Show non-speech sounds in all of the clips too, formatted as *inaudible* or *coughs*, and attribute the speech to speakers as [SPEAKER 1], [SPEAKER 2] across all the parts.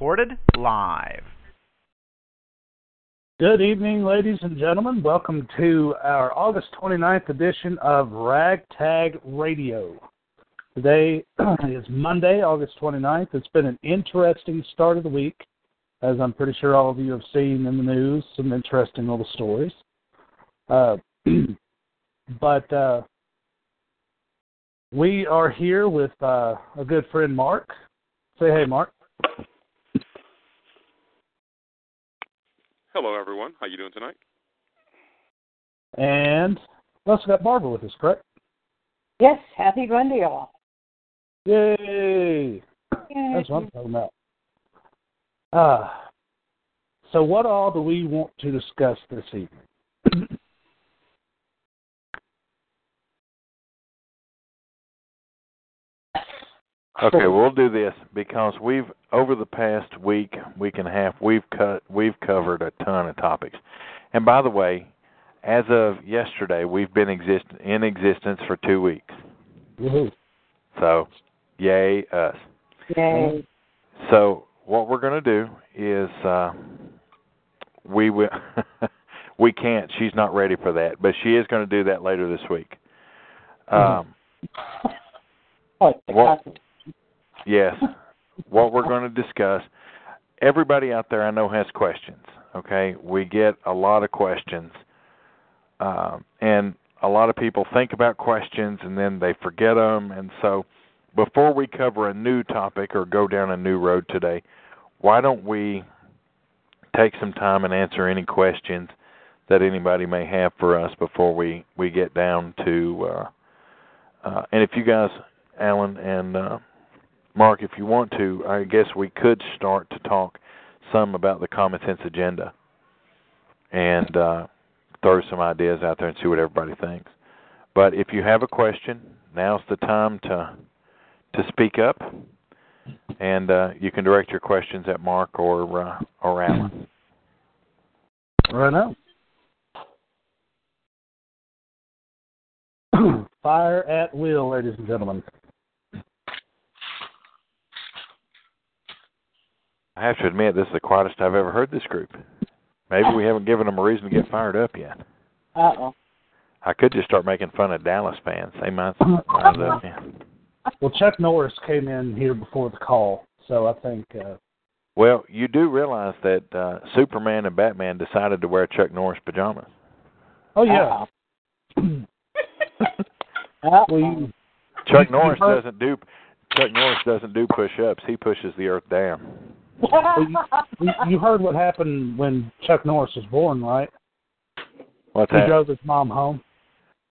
[SPEAKER 1] Recorded live.
[SPEAKER 2] Good evening, ladies and gentlemen. Welcome to our August 29th edition of Ragtag Radio. Today *clears throat* is Monday, August 29th. It's been an interesting start of the week, as I'm pretty sure all of you have seen in the news some interesting little stories. Uh, *clears throat* but uh, we are here with uh, a good friend, Mark. Say hey, Mark.
[SPEAKER 3] Hello, everyone. How you doing tonight?
[SPEAKER 2] And we also got Barbara with us, correct?
[SPEAKER 4] Yes, happy Monday, all.
[SPEAKER 2] Yay! That's what I'm talking about. Uh, so, what all do we want to discuss this evening?
[SPEAKER 5] Okay, we'll do this because we've over the past week, week and a half, we've cut we've covered a ton of topics. And by the way, as of yesterday, we've been exist in existence for two weeks.
[SPEAKER 2] Woohoo.
[SPEAKER 5] So, yay us.
[SPEAKER 4] Yay.
[SPEAKER 5] So what we're going to do is uh we will *laughs* we can't. She's not ready for that, but she is going to do that later this week. Um *laughs*
[SPEAKER 4] Oh, the
[SPEAKER 5] What-
[SPEAKER 4] cousin.
[SPEAKER 5] Yes. what we're going to discuss. Everybody out there I know has questions. Okay, we get a lot of questions, um, and a lot of people think about questions and then they forget them. And so, before we cover a new topic or go down a new road today, why don't we take some time and answer any questions that anybody may have for us before we we get down to. Uh, uh, and if you guys, Alan and uh, Mark, if you want to, I guess we could start to talk some about the common sense agenda and uh, throw some ideas out there and see what everybody thinks. But if you have a question, now's the time to to speak up, and uh, you can direct your questions at Mark or uh, or Alan.
[SPEAKER 2] Right now. *clears throat* Fire at will, ladies and gentlemen.
[SPEAKER 5] I have to admit, this is the quietest I've ever heard this group. Maybe we haven't given them a reason to get fired up yet.
[SPEAKER 4] Uh oh.
[SPEAKER 5] I could just start making fun of Dallas fans. They might rise up. Yeah.
[SPEAKER 2] Well, Chuck Norris came in here before the call, so I think uh,
[SPEAKER 5] Well, you do realize that uh Superman and Batman decided to wear Chuck Norris pajamas.
[SPEAKER 2] Oh yeah.
[SPEAKER 4] Uh-oh. *laughs*
[SPEAKER 2] well,
[SPEAKER 5] Chuck Norris doesn't do Chuck Norris doesn't do push-ups. He pushes the earth down.
[SPEAKER 2] You, you heard what happened when Chuck Norris was born, right?
[SPEAKER 5] What's
[SPEAKER 2] He
[SPEAKER 5] that?
[SPEAKER 2] drove his mom home.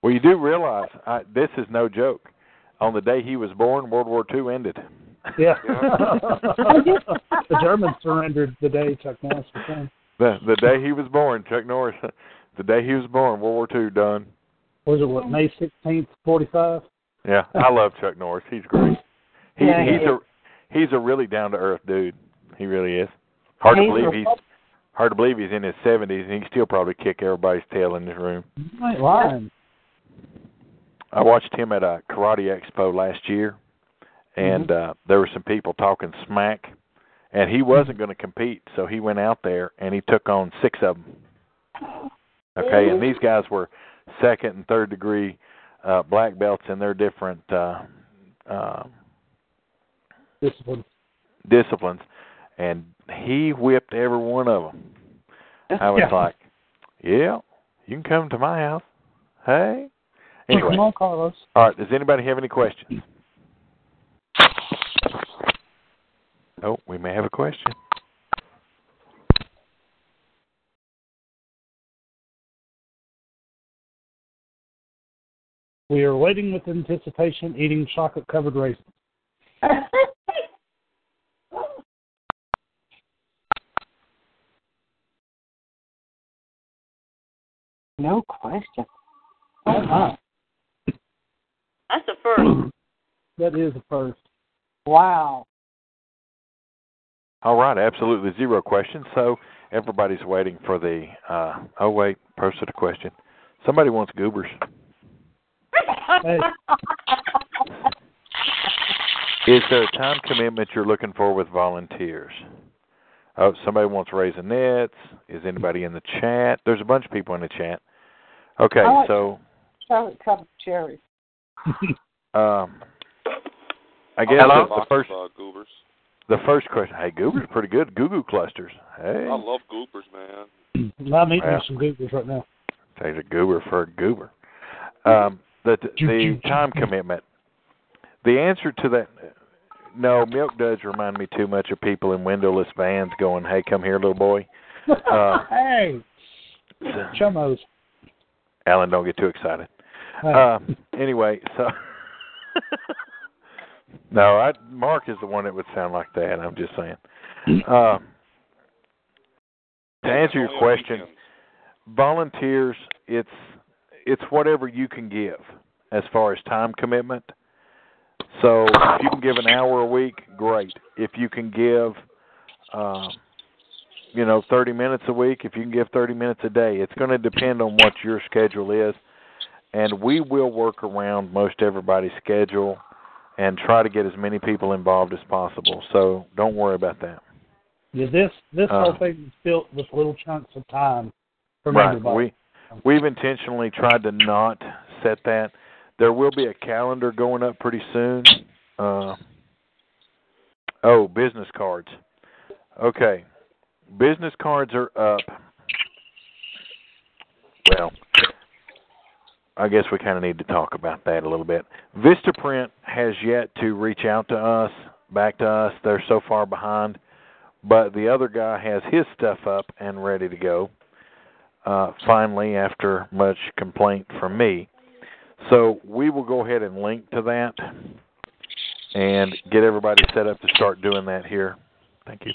[SPEAKER 5] Well, you do realize I, this is no joke. On the day he was born, World War II ended.
[SPEAKER 2] Yeah. *laughs* the Germans surrendered the day Chuck Norris was born.
[SPEAKER 5] The the day he was born, Chuck Norris. The day he was born, World War II done.
[SPEAKER 2] Was it what May sixteenth, forty five?
[SPEAKER 5] Yeah, I love Chuck Norris. He's great. He,
[SPEAKER 4] Yeah, he
[SPEAKER 5] he's a he's a really down to earth dude. He really is. Hard to believe he's hard to believe he's in his seventies and he can still probably kick everybody's tail in this room.
[SPEAKER 2] You ain't lying.
[SPEAKER 5] I watched him at a karate expo last year, and
[SPEAKER 4] Mm-hmm.
[SPEAKER 5] uh, there were some people talking smack, and he wasn't going to compete, so he went out there and he took on six of them. Okay, and these guys were second and third degree uh, black belts in their different uh, uh,
[SPEAKER 2] Discipline.
[SPEAKER 5] disciplines, and he whipped every one of them. I was
[SPEAKER 2] Yeah.
[SPEAKER 5] like, "Yeah, you can come to my house." Hey, anyway.
[SPEAKER 2] Come on, Carlos.
[SPEAKER 5] All right. Does anybody have any questions? Oh, we may have a question.
[SPEAKER 2] We are waiting with anticipation, eating chocolate covered raisins. *laughs*
[SPEAKER 4] no question.
[SPEAKER 2] Oh my,
[SPEAKER 6] That's the first. *clears throat*
[SPEAKER 2] that is a first.
[SPEAKER 4] Wow.
[SPEAKER 5] All right, absolutely zero questions. So everybody's waiting for the. Uh, oh wait, posted a question. Somebody wants goobers.
[SPEAKER 2] Hey. *laughs*
[SPEAKER 5] Is there a time commitment you're looking for with volunteers? Oh, somebody wants raisinets. Is anybody in the chat? There's a bunch of people in the chat. Okay,
[SPEAKER 4] I like-
[SPEAKER 5] so
[SPEAKER 4] Chocolate covered cherries. *laughs*
[SPEAKER 5] um, I guess
[SPEAKER 3] Hello?
[SPEAKER 5] the, the first
[SPEAKER 3] uh, goobers.
[SPEAKER 5] the first question. Hey, goobers pretty good. Goo goo clusters. Hey,
[SPEAKER 3] I love goobers, man. *clears throat*
[SPEAKER 2] I'm eating
[SPEAKER 5] Yeah.
[SPEAKER 2] some goobers right now.
[SPEAKER 5] take a goober for a goober. Um, the the
[SPEAKER 2] choo, choo,
[SPEAKER 5] time commitment. The answer to that, no, milk does remind me too much of people in windowless vans going, "Hey, come here, little boy." *laughs* Uh,
[SPEAKER 2] hey, chummos.
[SPEAKER 5] Alan, don't get too excited. Uh, anyway, so *laughs* no, I Mark is the one that would sound like that. I'm just saying. *clears throat* Um, to answer your question, volunteers, it's it's whatever you can give as far as time commitment. So if you can give an hour a week, great. If you can give, um, you know, 30 minutes a week, if you can give 30 minutes a day, it's going to depend on what your schedule is, and we will work around most everybody's schedule and try to get as many people involved as possible. So don't worry about that.
[SPEAKER 2] Yeah, this this
[SPEAKER 5] Uh,
[SPEAKER 2] whole thing is built with little chunks of time from
[SPEAKER 5] right.
[SPEAKER 2] everybody.
[SPEAKER 5] We we've intentionally tried to not set that. There will be a calendar going up pretty soon. Uh, oh, business cards. Okay, business cards are up. Well, I guess we kind of need to talk about that a little bit. Vistaprint has yet to reach out to us, back to us. They're so far behind, but the other guy has his stuff up and ready to go uh, finally after much complaint from me. So we will go ahead and link to that and get everybody set up to start doing that here. Thank you.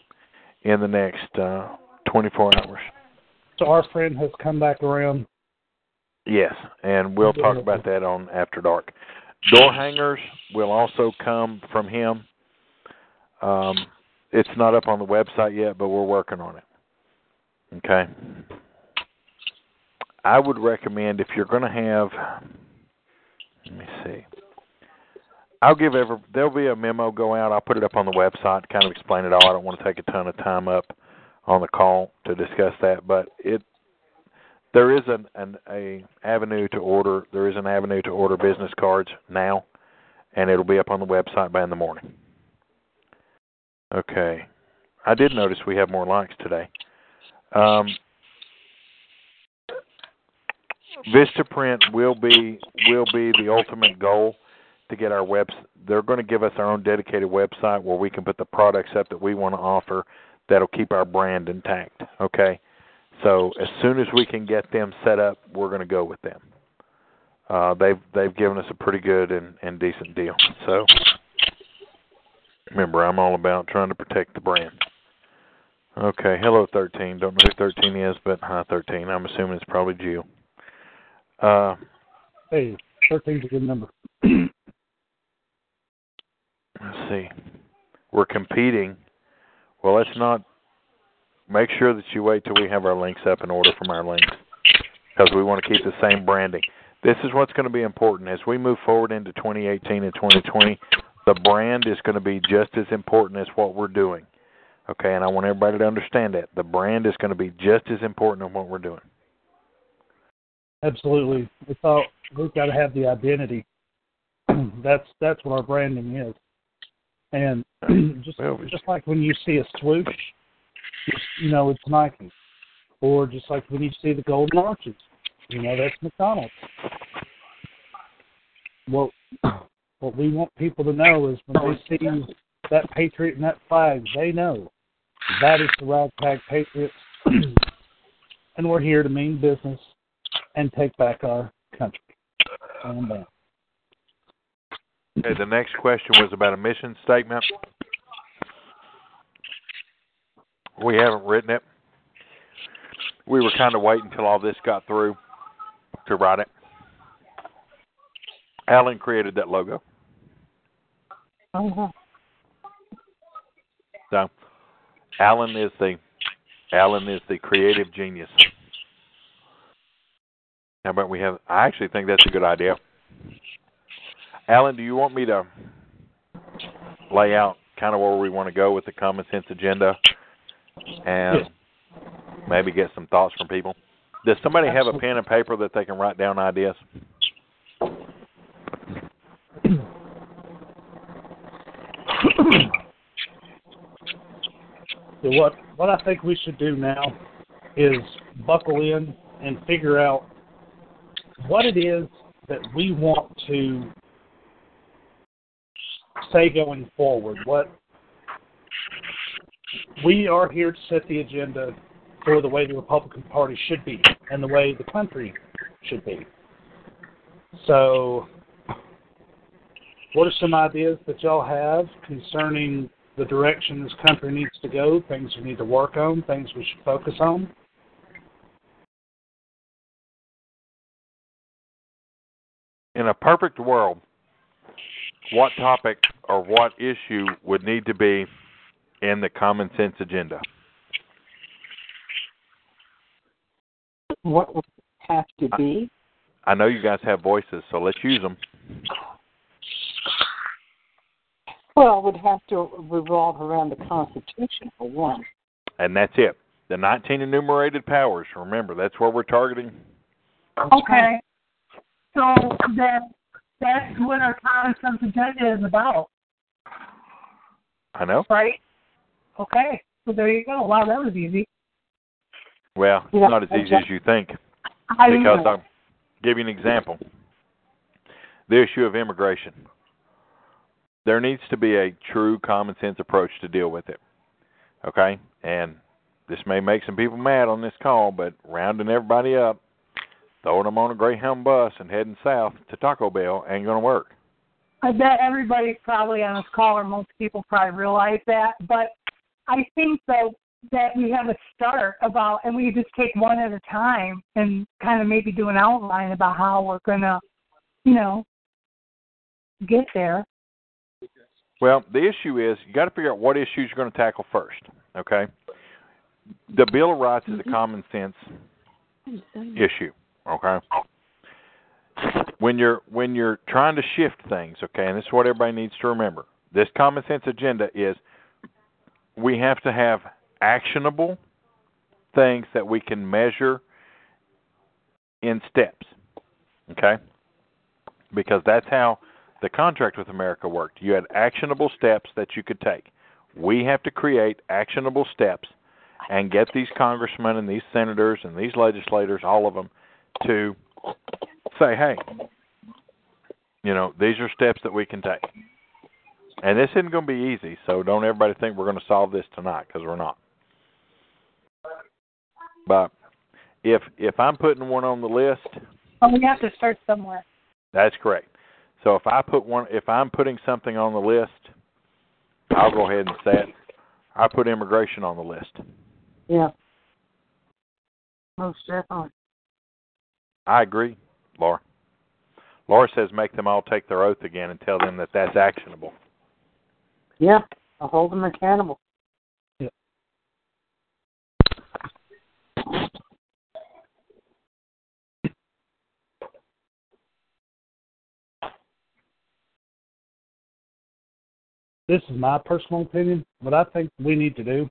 [SPEAKER 5] In the next uh, 24 hours.
[SPEAKER 2] So our friend has come back around.
[SPEAKER 5] Yes, and we'll talk about that on After Dark. Door hangers will also come from him. Um, it's not up on the website yet, but we're working on it. Okay. I would recommend if you're going to have, let me see. I'll give every there'll be a memo go out. I'll put it up on the website, kind of explain it all. I don't want to take a ton of time up on the call to discuss that, but it there is an, an a avenue to order there is an avenue to order business cards now and it'll be up on the website by in the morning okay i did notice we have more likes today um, vistaprint will be will be the ultimate goal to get our webs they're going to give us our own dedicated website where we can put the products up that we want to offer that'll keep our brand intact okay so as soon as we can get them set up, we're going to go with them. Uh, they've they've given us a pretty good and, and decent deal. So remember, I'm all about trying to protect the brand. Okay, hello 13. Don't know who 13 is, but hi 13. I'm assuming it's probably Jill. Uh,
[SPEAKER 2] Hey, 13's a good number.
[SPEAKER 5] Let's see. We're competing. Well, let's not make sure that you wait till we have our links up and order from our links because we want to keep the same branding. This is what's going to be important as we move forward into 2018 and 2020. The brand is going to be just as important as what we're doing. Okay, and I want everybody to understand that the brand is going to be just as important as what we're doing.
[SPEAKER 2] Absolutely. We thought we've got to have the identity. *clears throat* that's that's what our branding is. And *clears throat* just
[SPEAKER 5] Well,
[SPEAKER 2] just like when you see a swoosh, you, you know it's Nike. Or just like when you see the golden arches, you know that's McDonald's. What *clears throat* what we want people to know is when they see that patriot and that flag, they know that is the ragtag patriots, *clears throat* and we're here to mean business and take back our country. Uh,
[SPEAKER 5] Okay, the next question was about a mission statement. We haven't written it. We were kind of waiting until all this got through to write it. Alan created that logo.
[SPEAKER 4] Uh-huh.
[SPEAKER 5] So, Alan is the Alan is the creative genius. How about we have? I actually think that's a good idea. Alan, do you want me to lay out kind of where we want to go with the common sense agenda, and
[SPEAKER 2] Yes.
[SPEAKER 5] maybe get some thoughts from people? Does somebody have a pen and paper that they can write down ideas?
[SPEAKER 2] So what what I think we should do now is buckle in and figure out what it is that we want to say going forward. What we are here to set the agenda for the way the Republican Party should be and the way the country should be. So, what are some ideas that y'all have concerning the direction this country needs to go, things we need to work on, things we should focus on?
[SPEAKER 5] In a perfect world, what topic or what issue would need to be in the common sense agenda?
[SPEAKER 4] What would have to be?
[SPEAKER 5] I know you guys have voices, so let's use them.
[SPEAKER 4] Well, it would have to revolve around the Constitution for one.
[SPEAKER 5] And that's it. The 19 enumerated powers. Remember, that's where we're targeting.
[SPEAKER 7] Okay. So that that's what our common sense agenda is about,
[SPEAKER 5] I know.
[SPEAKER 7] right? Okay. So there you go. Wow, that was easy.
[SPEAKER 5] Well, it's not as easy as you think.
[SPEAKER 7] I
[SPEAKER 5] Because
[SPEAKER 7] know.
[SPEAKER 5] I'll give you an example. The issue of immigration. There needs to be a true common sense approach to deal with it. Okay? And this may make some people mad on this call, but rounding everybody up, throwing them on a Greyhound bus and heading south to Taco Bell ain't going to work.
[SPEAKER 7] I bet everybody probably on this call, or most people probably realize that. But I think though that we have a start about, and we just take one at a time and kind of maybe do an outline about how we're gonna, you know, get there.
[SPEAKER 5] Well, the issue is you got to figure out what issues you're going to tackle first. Okay, the Bill of Rights is a mm-hmm. common sense mm-hmm. issue. Okay, when you're when you're trying to shift things, okay, and this is what everybody needs to remember. This common sense agenda is we have to have actionable things that we can measure in steps. Okay? Because that's how the contract with America worked. You had actionable steps that you could take. We have to create actionable steps and get these congressmen and these senators and these legislators, all of them, to say, hey, you know, these are steps that we can take. And this isn't going to be easy, so don't everybody think we're going to solve this tonight because we're not. But if if I'm putting one on the list,
[SPEAKER 7] well, we have to start somewhere.
[SPEAKER 5] that's correct. So if I put one, if I'm putting something on the list, I'll go ahead and say it. I put immigration on the list.
[SPEAKER 4] Yeah. Oh, Most definitely.
[SPEAKER 5] I agree, Laura. Laura says make them all take their oath again and tell them that that's actionable.
[SPEAKER 4] Yeah. I'll hold them accountable.
[SPEAKER 2] this is my personal opinion. What I think we need to do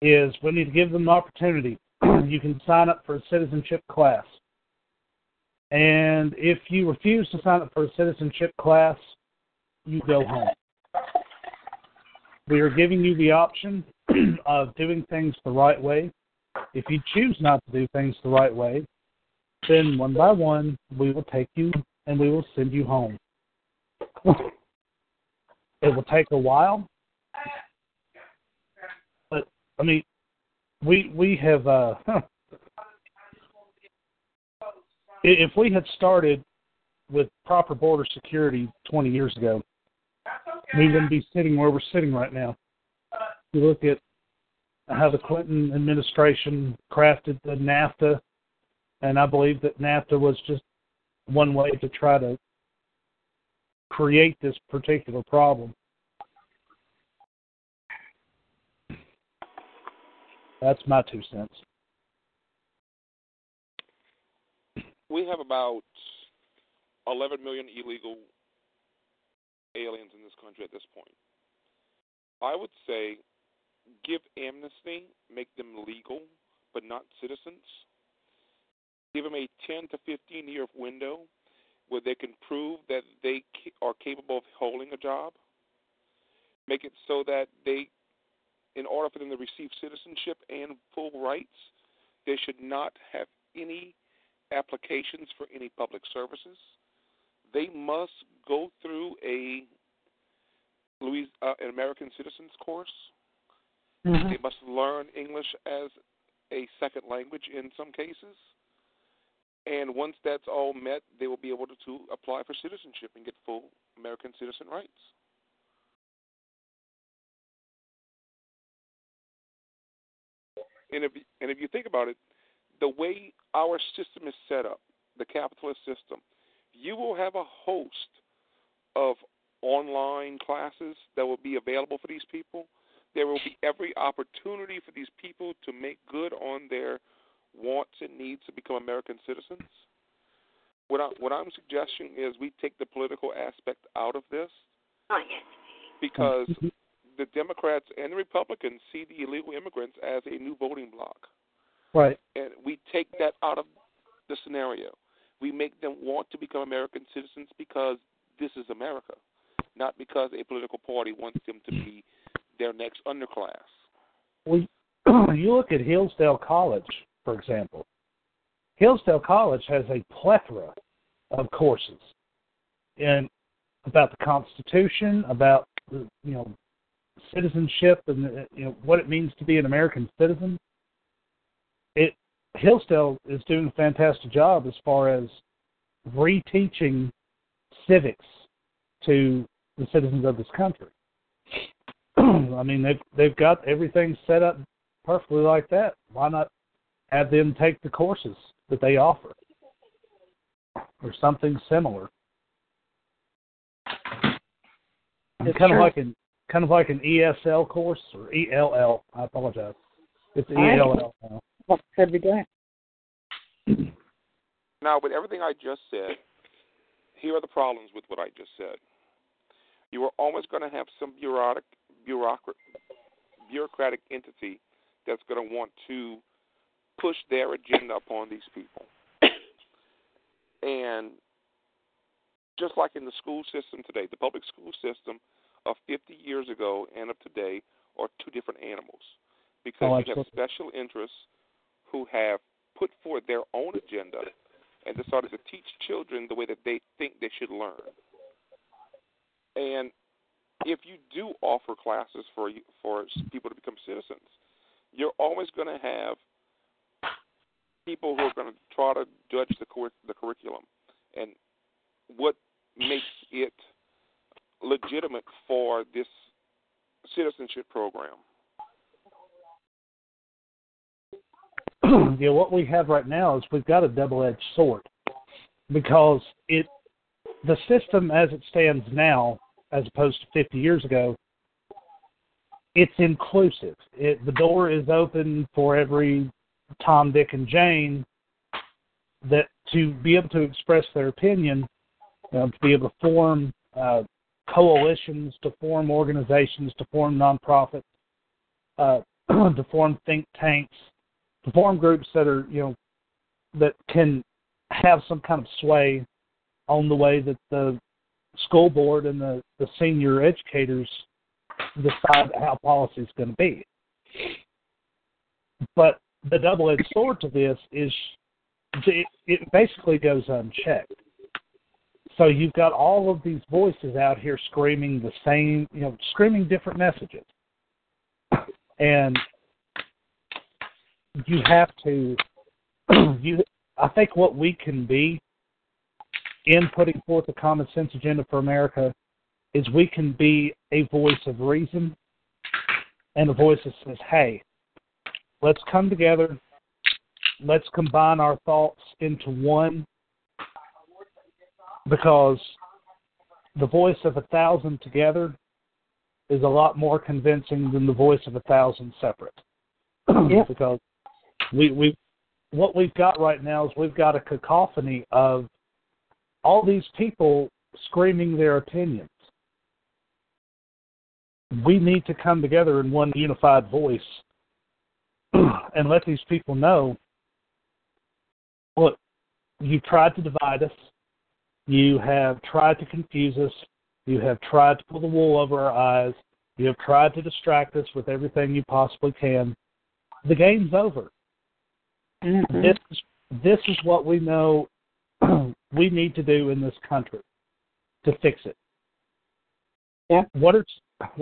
[SPEAKER 2] is we need to give them the opportunity. *clears throat* you can sign up for a citizenship class. And if you refuse to sign up for a citizenship class, you go home. We are giving you the option *clears throat* of doing things the right way. If you choose not to do things the right way, then one by one we will take you and we will send you home. *laughs* it will take a while, but I mean, we we have uh, if we had started with proper border security 20 years ago, we wouldn't be sitting where we're sitting right now. You look at how the Clinton administration crafted the NAFTA, and I believe that NAFTA was just one way to try to create this particular problem. That's my two cents.
[SPEAKER 3] We have about 11 million illegal aliens in this country at this point. I would say give amnesty, make them legal, but not citizens. Give them a 10 to 15 year window where they can prove that they are capable of holding a job. Make it so that they, in order for them to receive citizenship and full rights, they should not have any applications for any public services. They must go through a Louis, uh, an American Citizens course.
[SPEAKER 4] Mm-hmm.
[SPEAKER 3] They must learn English as a second language in some cases. And once that's all met, they will be able to, to apply for citizenship and get full American citizen rights. And if and if you think about it, the way our system is set up, the capitalist system, you will have a host of online classes that will be available for these people. There will be every opportunity for these people to make good on their wants and needs to become American citizens. What, I, what I'm suggesting is we take the political aspect out of this
[SPEAKER 6] Oh, yes.
[SPEAKER 3] because mm-hmm. The Democrats and the Republicans see the illegal immigrants as a new voting bloc.
[SPEAKER 2] Right.
[SPEAKER 3] And we take that out of the scenario. We make them want to become American citizens because this is America, not because a political party wants them to be their next underclass.
[SPEAKER 2] Well, *clears throat* you look at Hillsdale College, for example. Hillsdale College has a plethora of courses in about the Constitution, about you know citizenship, and uh, you know what it means to be an American citizen. It Hillsdale is doing a fantastic job as far as reteaching civics to the citizens of this country. *clears throat* I mean, they've they've got everything set up perfectly like that. Why not have them take the courses that they offer, or something similar?
[SPEAKER 4] It's
[SPEAKER 2] kind of like an kind of like an ESL course or ELL. I apologize. It's ELL now.
[SPEAKER 4] What could be done? *clears throat*
[SPEAKER 3] Now, with everything I just said, here are the problems with what I just said. You are always going to have some bureaucratic, bureaucrat, bureaucratic entity that's going to want to push their agenda upon these people. *coughs* And just like in the school system today, the public school system of 50 years ago and of today are two different animals. Because
[SPEAKER 2] Oh,
[SPEAKER 3] you have special interests who have put forth their own agenda and decided to teach children the way that they think they should learn. And if you do offer classes for for people to become citizens, you're always going to have people who are going to try to judge the cur- the curriculum. And what makes it legitimate for this citizenship program. *clears throat*
[SPEAKER 2] yeah, what we have right now is we've got a double-edged sword because it the system as it stands now, as opposed to 50 years ago, it's inclusive. It, the door is open for every Tom, Dick, and Jane that to be able to express their opinion, um, to be able to form uh, coalitions, to form organizations, to form nonprofits, uh, *clears throat* to form think tanks, to form groups that are you know that can have some kind of sway on the way that the school board and the, the senior educators decide how policy is going to be. But the double-edged sword to this is it, it basically goes unchecked. So you've got all of these voices out here screaming the same, you know, screaming different messages. *coughs* And you have to *clears throat* you I think what we can be in putting forth a common sense agenda for America is we can be a voice of reason and a voice that says, hey, let's come together, let's combine our thoughts into one because the voice of a thousand together is a lot more convincing than the voice of a thousand separate. *clears throat* Because we we what we've got right now is we've got a cacophony of all these people screaming their opinions. We need to come together in one unified voice *clears throat* and let these people know look, you tried to divide us, you have tried to confuse us, you have tried to pull the wool over our eyes, you have tried to distract us with everything you possibly can. The game's over.
[SPEAKER 4] Mhm.
[SPEAKER 2] This is this is what we know *clears throat* we need to do in this country to fix it.
[SPEAKER 4] Yeah.
[SPEAKER 2] What are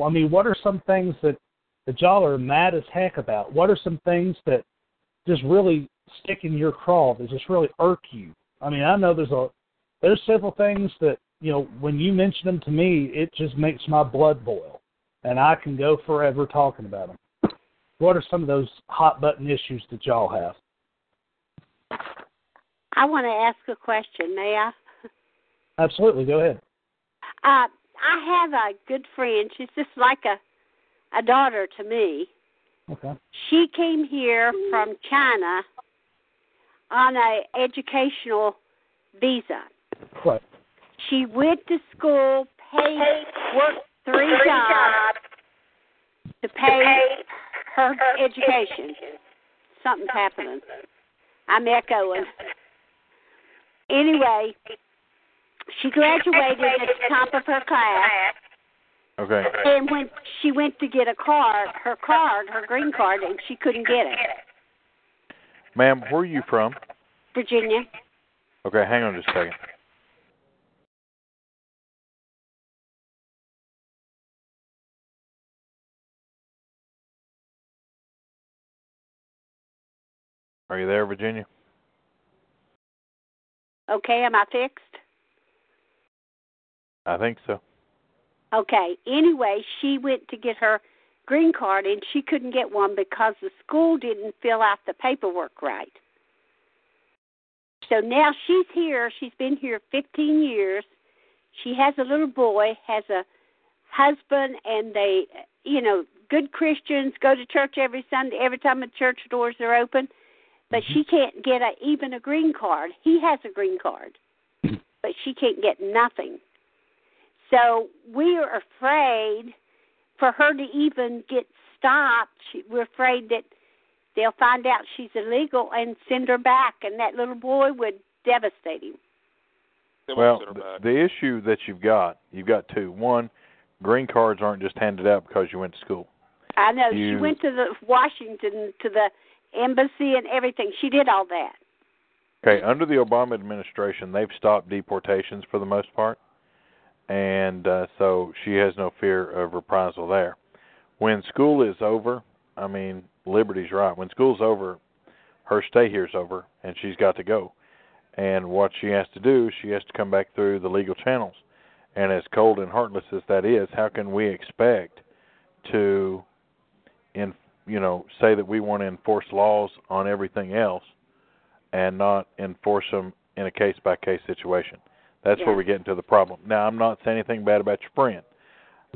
[SPEAKER 2] I mean, what are some things that that y'all are mad as heck about? What are some things that just really stick in your craw that just really irk you? I mean, I know there's a there's several things that you know when you mention them to me, it just makes my blood boil, and I can go forever talking about them. What are some of those hot button issues that y'all have?
[SPEAKER 8] I want to ask a question, may I?
[SPEAKER 2] Absolutely, go ahead.
[SPEAKER 8] Uh, I have a good friend. She's just like a a daughter to me.
[SPEAKER 2] Okay.
[SPEAKER 8] She came here from China on a educational visa.
[SPEAKER 2] Right.
[SPEAKER 8] She went to school, paid, worked three jobs to pay her education. Something's happening. I'm echoing. Anyway, she graduated at the top of her class,
[SPEAKER 5] Okay.
[SPEAKER 8] and when she went to get a card, her card, her green card, and she couldn't get it.
[SPEAKER 5] Ma'am, where are you from?
[SPEAKER 8] Virginia.
[SPEAKER 5] Okay, hang on just a second. Are you there, Virginia?
[SPEAKER 8] Okay, am I fixed?
[SPEAKER 5] I think so.
[SPEAKER 8] Okay. Anyway, she went to get her green card and she couldn't get one because the school didn't fill out the paperwork right. So now she's here. She's been here 15 years. She has a little boy, has a husband, and they, you know, good Christians go to church every Sunday, every time the church doors are open. But mm-hmm. she can't get a, even a green card. He has a green card, *clears throat* but she can't get nothing. So we are afraid for her to even get stopped. She, we're afraid that they'll find out she's illegal and send her back, and that little boy would devastate him.
[SPEAKER 5] Well,
[SPEAKER 3] won't send her
[SPEAKER 5] th-
[SPEAKER 3] back.
[SPEAKER 5] the issue that you've got, you've got two. One, green cards aren't just handed out because you went to school.
[SPEAKER 8] I know she went to the Washington to the embassy and everything. She did all that.
[SPEAKER 5] Okay, under the Obama administration, they've stopped deportations for the most part, and uh, so she has no fear of reprisal there. When school is over, I mean, Liberty's right. When school's over, her stay here's over, and she's got to go. And what she has to do, she has to come back through the legal channels. And as cold and heartless as that is, how can we expect to, in you know, say that we want to enforce laws on everything else? and not enforce them in a case by case situation. That's
[SPEAKER 8] Yeah.
[SPEAKER 5] where we get into the problem. Now, I'm not saying anything bad about your friend.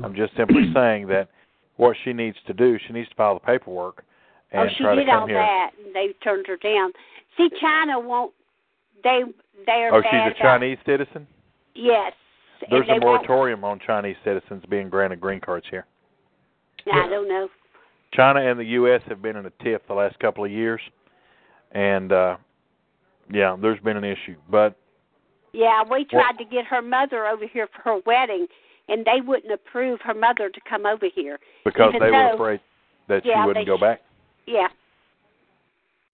[SPEAKER 5] I'm just simply *clears throat* saying that what she needs to do, she needs to file the paperwork oh, and
[SPEAKER 8] oh, she
[SPEAKER 5] try
[SPEAKER 8] did
[SPEAKER 5] to come
[SPEAKER 8] all
[SPEAKER 5] here.
[SPEAKER 8] that, and they turned her down. See, China won't. They they are
[SPEAKER 5] oh, she's a Chinese citizen?
[SPEAKER 8] Yes.
[SPEAKER 5] There's a
[SPEAKER 8] won't-
[SPEAKER 5] moratorium on Chinese citizens being granted green cards here.
[SPEAKER 8] I don't know.
[SPEAKER 5] China and the U.S. have been in a tiff the last couple of years, and uh yeah, there's been an issue. But
[SPEAKER 8] Yeah, we tried to get her mother over here for her wedding, and they wouldn't approve her mother to come over here.
[SPEAKER 5] because they were afraid that
[SPEAKER 8] Yeah,
[SPEAKER 5] she wouldn't go back.
[SPEAKER 8] Yeah.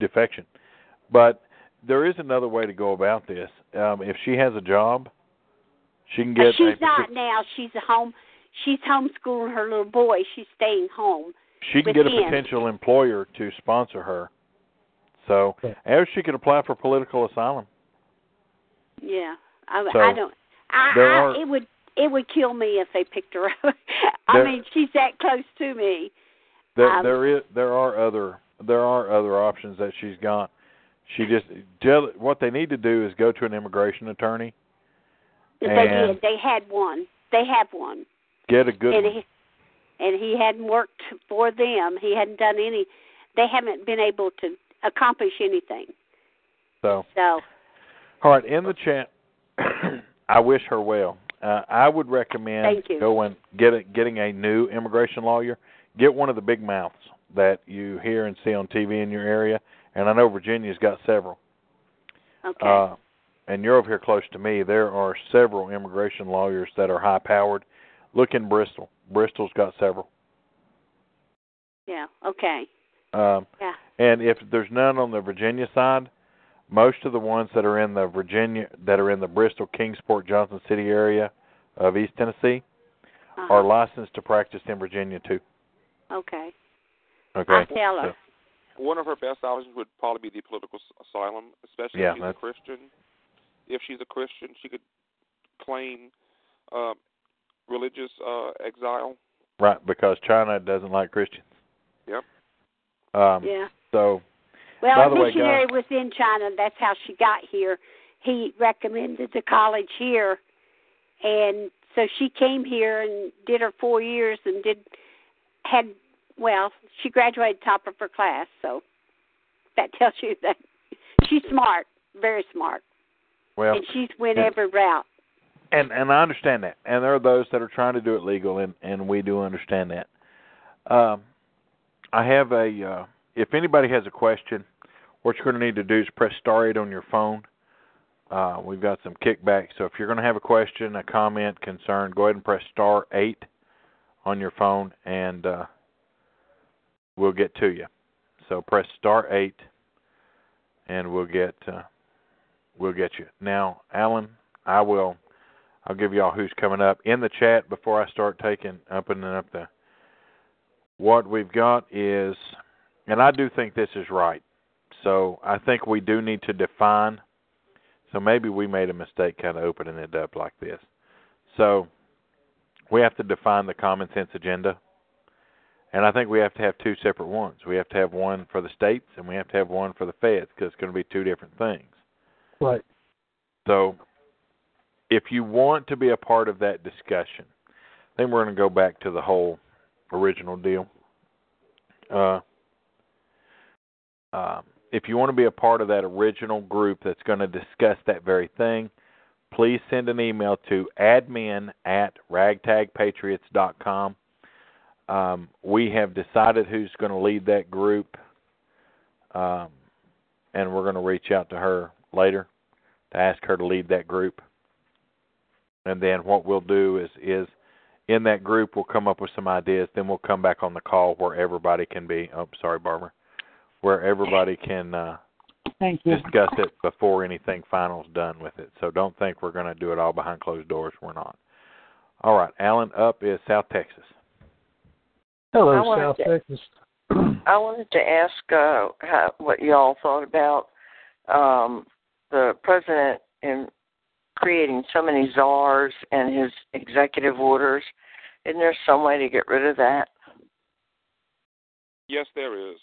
[SPEAKER 5] defection. But there is another way to go about this. Um, if she has a job, she can
[SPEAKER 8] But
[SPEAKER 5] get.
[SPEAKER 8] she's
[SPEAKER 5] a,
[SPEAKER 8] not now. She's at home. She's homeschooling her little boy. She's staying home.
[SPEAKER 5] She can get a
[SPEAKER 8] him.
[SPEAKER 5] potential employer to sponsor her. So,
[SPEAKER 2] Okay.
[SPEAKER 5] or she could apply for political asylum.
[SPEAKER 8] Yeah. I,
[SPEAKER 5] So,
[SPEAKER 8] I don't. I,
[SPEAKER 5] there
[SPEAKER 8] I
[SPEAKER 5] are-
[SPEAKER 8] it would it would kill me if they picked her *laughs* up. I
[SPEAKER 5] There-
[SPEAKER 8] mean, she's that close to me.
[SPEAKER 5] There
[SPEAKER 8] Um,
[SPEAKER 5] there is there are other there are other options that she's got. She just Jill, what they need to do is go to an immigration attorney,
[SPEAKER 8] They did. They had one. They have one.
[SPEAKER 5] get a good
[SPEAKER 8] and
[SPEAKER 5] one.
[SPEAKER 8] he and he hadn't worked for them. He hadn't done any. They haven't been able to accomplish anything.
[SPEAKER 5] So
[SPEAKER 8] So
[SPEAKER 5] all right, in the chat, *clears throat* I wish her well. Uh, I would recommend going get a, getting a new immigration lawyer. Get one of the big mouths that you hear and see on TV in your area, and I know Virginia's got several.
[SPEAKER 8] okay.
[SPEAKER 5] Uh, and you're over here close to me. There are several immigration lawyers that are high powered. Look in Bristol. Bristol's got several.
[SPEAKER 8] yeah. Okay.
[SPEAKER 5] Um,
[SPEAKER 8] Yeah.
[SPEAKER 5] and if there's none on the Virginia side, most of the ones that are in the Virginia that are in the Bristol, Kingsport, Johnson City area of East Tennessee
[SPEAKER 8] Uh-huh.
[SPEAKER 5] are licensed to practice in Virginia too.
[SPEAKER 8] Okay.
[SPEAKER 5] Okay.
[SPEAKER 8] I'll tell her.
[SPEAKER 3] One of her best options would probably be the political asylum, especially
[SPEAKER 5] Yeah,
[SPEAKER 3] if she's a
[SPEAKER 5] that's-
[SPEAKER 3] Christian. If she's a Christian, she could claim uh, religious uh, exile.
[SPEAKER 5] Right, because China doesn't like Christians.
[SPEAKER 3] Yep.
[SPEAKER 5] Um
[SPEAKER 8] Yeah.
[SPEAKER 5] so
[SPEAKER 8] Well,
[SPEAKER 5] by
[SPEAKER 8] a
[SPEAKER 5] the way,
[SPEAKER 8] missionary
[SPEAKER 5] guys,
[SPEAKER 8] was in China. That's how she got here. He recommended the college here, and so she came here and did her four years and did had well, she graduated top of her class. So that *laughs* tells you that she's smart, very smart,
[SPEAKER 5] well
[SPEAKER 8] and she's went every route.
[SPEAKER 5] And and I understand that. And there are those that are trying to do it legal, and and we do understand that. Um, I have a. Uh, if anybody has a question, what you're going to need to do is press star eight on your phone. Uh, we've got some kickback, so if you're going to have a question, a comment, concern, go ahead and press star eight on your phone, and uh, we'll get to you. So press star eight, and we'll get uh, we'll get you. Now, Alan, I will. I'll give y'all who's coming up in the chat before I start taking opening up the. What we've got is, and I do think this is right. So I think we do need to define. So maybe we made a mistake kind of opening it up like this. So we have to define the common sense agenda. And I think we have to have two separate ones. We have to have one for the states and we have to have one for the feds because it's going to be two different things.
[SPEAKER 2] Right.
[SPEAKER 5] So, if you want to be a part of that discussion, then we're going to go back to the whole original deal. Uh, um, if you want to be a part of that original group that's going to discuss that very thing, please send an email to admin at ragtagpatriots.com. Um, we have decided who's going to lead that group, um, and we're going to reach out to her later to ask her to lead that group. And then what we'll do is is in that group we'll come up with some ideas. Then we'll come back on the call where everybody can be. Oh, sorry, Barbara. Where everybody can uh,
[SPEAKER 4] Thank you.
[SPEAKER 5] discuss it before anything final is done with it. So don't think we're going to do it all behind closed doors. We're not. All right, Alan. Up is South Texas.
[SPEAKER 2] Hello,
[SPEAKER 9] I wanted
[SPEAKER 2] South
[SPEAKER 9] to-
[SPEAKER 2] Texas. *clears throat*
[SPEAKER 9] I wanted to ask uh, how, what y'all thought about um, the president in creating so many czars and his executive orders. Isn't there some way to get rid of that?
[SPEAKER 3] Yes, there is.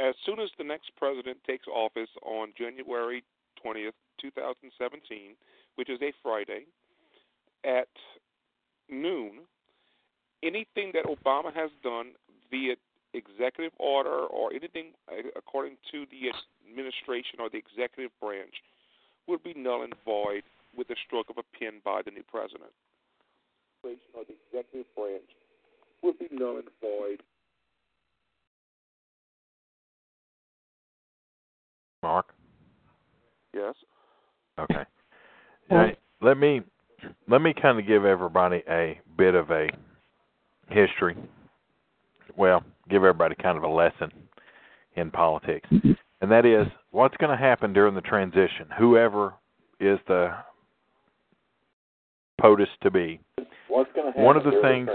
[SPEAKER 3] As soon as the next president takes office on January 20th, 2017, which is a Friday, at noon, anything that Obama has done via executive order or anything according to the administration or the executive branch would be null and void with the stroke of a pen by the new president. Or the executive branch would be null and void
[SPEAKER 5] Mark.
[SPEAKER 3] Yes.
[SPEAKER 5] Okay. Now, let me let me kind of give everybody a bit of a history. Well, give everybody kind of a lesson in politics, and that is what's going to happen during the transition. Whoever is the POTUS to be.
[SPEAKER 3] What's going to
[SPEAKER 5] One of the things.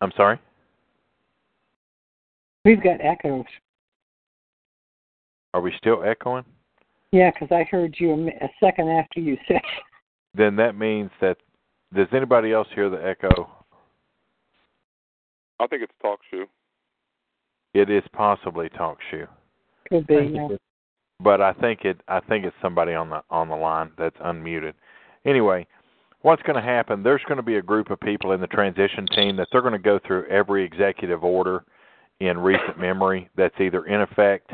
[SPEAKER 5] I'm sorry.
[SPEAKER 4] We've got echoes.
[SPEAKER 5] Are we still echoing?
[SPEAKER 4] Yeah, because I heard you a, a second after you said. *laughs*
[SPEAKER 5] then that means that does anybody else hear the echo?
[SPEAKER 3] I think it's talk shoe.
[SPEAKER 5] It is possibly talk shoe.
[SPEAKER 4] Could be. Yeah.
[SPEAKER 5] But I think it I think it's somebody on the on the line that's unmuted. Anyway, what's going to happen? There's going to be a group of people in the transition team that they're going to go through every executive order in recent memory that's either in effect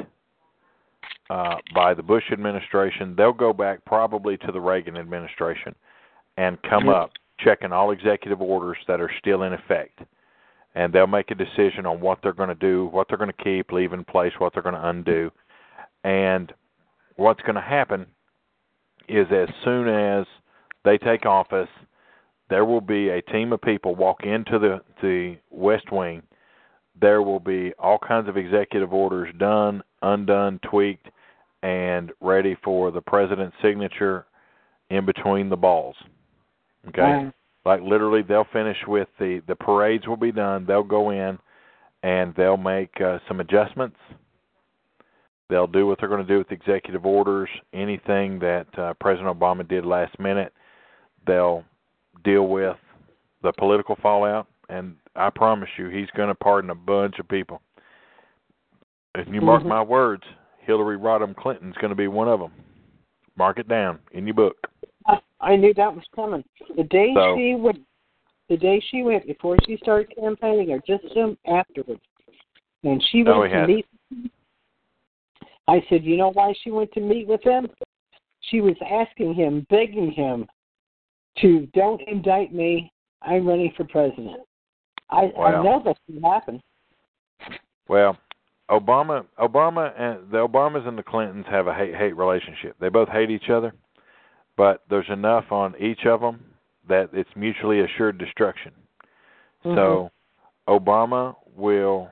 [SPEAKER 5] uh, by the Bush administration. They'll go back probably to the Reagan administration and come up checking all executive orders that are still in effect. And they'll make a decision on what they're going to do, what they're going to keep, leave in place, what they're going to undo. And what's going to happen is as soon as they take office, there will be a team of people walk into the the West Wing. There will be all kinds of executive orders done, undone, tweaked, and ready for the president's signature in between the balls. Okay?
[SPEAKER 4] Wow.
[SPEAKER 5] Like literally they'll finish with the the parades will be done, they'll go in and they'll make uh, some adjustments. They'll do what they're going to do with executive orders, anything that uh, President Obama did last minute. They'll deal with the political fallout and I promise you he's going to pardon a bunch of people. If you mark
[SPEAKER 4] Mhm.
[SPEAKER 5] my words, Hillary Rodham Clinton's going to be one of them. Mark it down in your book.
[SPEAKER 4] I, I knew that was coming. The day
[SPEAKER 5] So-
[SPEAKER 4] she went, the day she went before she started campaigning, or just soon afterwards, and she
[SPEAKER 5] No,
[SPEAKER 4] went
[SPEAKER 5] he
[SPEAKER 4] to meet. I said, you know why she went to meet with him? She was asking him, begging him, to don't indict me. I'm running for president. I, I know that's what happen.
[SPEAKER 5] Well, Obama, Obama, and the Obamas and the Clintons have a hate-hate relationship. They both hate each other, but there's enough on each of them that it's mutually assured destruction. So, Obama will.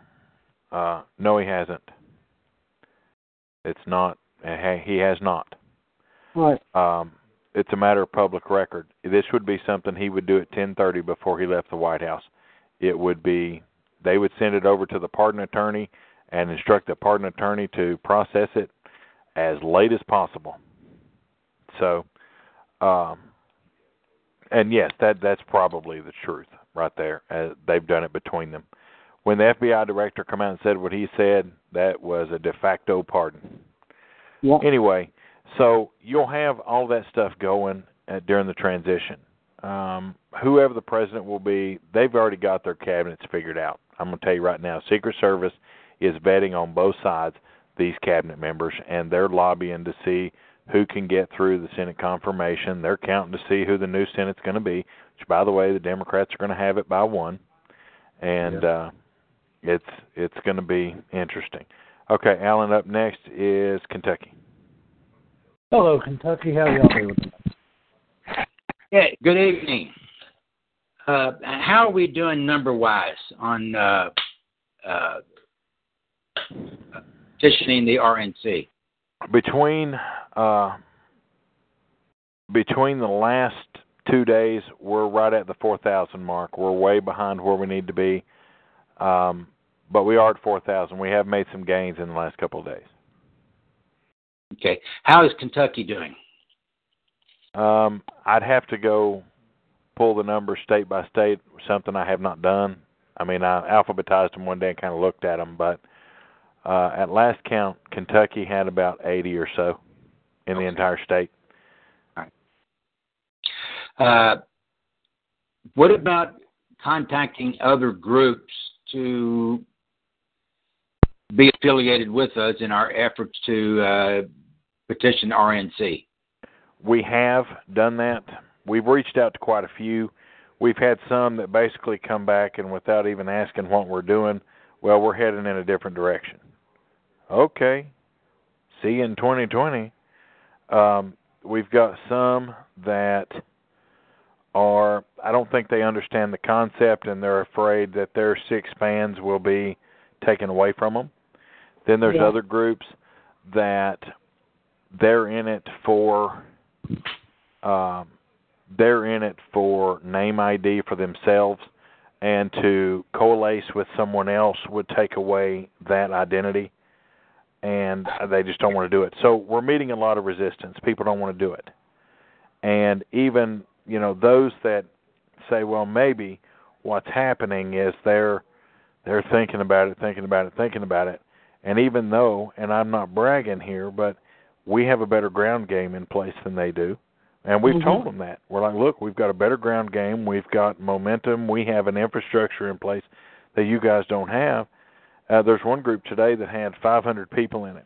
[SPEAKER 5] Uh, no, he hasn't. It's not. He has not.
[SPEAKER 4] Right.
[SPEAKER 5] Um, it's a matter of public record. This would be something he would do at 10:30 before he left the White House. It would be they would send it over to the pardon attorney and instruct the pardon attorney to process it as late as possible. So, um, and yes, that that's probably the truth right there. Uh, they've done it between them. When the FBI director come out and said what he said, that was a de facto pardon.
[SPEAKER 4] Yeah.
[SPEAKER 5] Anyway, so you'll have all that stuff going uh, during the transition. Um, whoever the president will be, they've already got their cabinets figured out. I'm going to tell you right now, Secret Service is vetting on both sides these cabinet members, and they're lobbying to see who can get through the Senate confirmation. They're counting to see who the new Senate's going to be. Which, by the way, the Democrats are going to have it by one, and uh, it's it's going to be interesting. Okay, Alan. Up next is Kentucky.
[SPEAKER 2] Hello, Kentucky. How y'all doing?
[SPEAKER 10] Yeah, good evening. Uh, how are we doing number wise on uh, uh, petitioning the RNC?
[SPEAKER 5] between uh between the last two days we're right at the four thousand mark we're way behind where we need to be um but we are at four thousand we have made some gains in the last couple of days
[SPEAKER 10] Okay. How is Kentucky doing?
[SPEAKER 5] um i'd have to go pull the numbers state by state something i have not done i mean i alphabetized them one day and kind of looked at them but uh at last count kentucky had about eighty or so in the entire state
[SPEAKER 10] Uh, what about contacting other groups to be affiliated with us in our efforts to uh, petition RNC?
[SPEAKER 5] We have done that. We've reached out to quite a few. We've had some that basically come back and without even asking what we're doing, well, we're heading in a different direction. Okay. See you in 2020. Um, we've got some that are, I don't think they understand the concept and they're afraid that their six fans will be taken away from them. Then there's
[SPEAKER 4] Yeah.
[SPEAKER 5] other groups that they're in it for um, they're in it for name ID for themselves, and to coalesce with someone else would take away that identity, and they just don't want to do it. So we're meeting a lot of resistance. People don't want to do it, And even you know those that say, well, maybe what's happening is they're they're thinking about it, thinking about it, thinking about it. And even though, and I'm not bragging here, but we have a better ground game in place than they do. And we've
[SPEAKER 4] Mm-hmm.
[SPEAKER 5] told them that. We're like, look, we've got a better ground game. We've got momentum. We have an infrastructure in place that you guys don't have. Uh, there's one group today that had 500 people in it.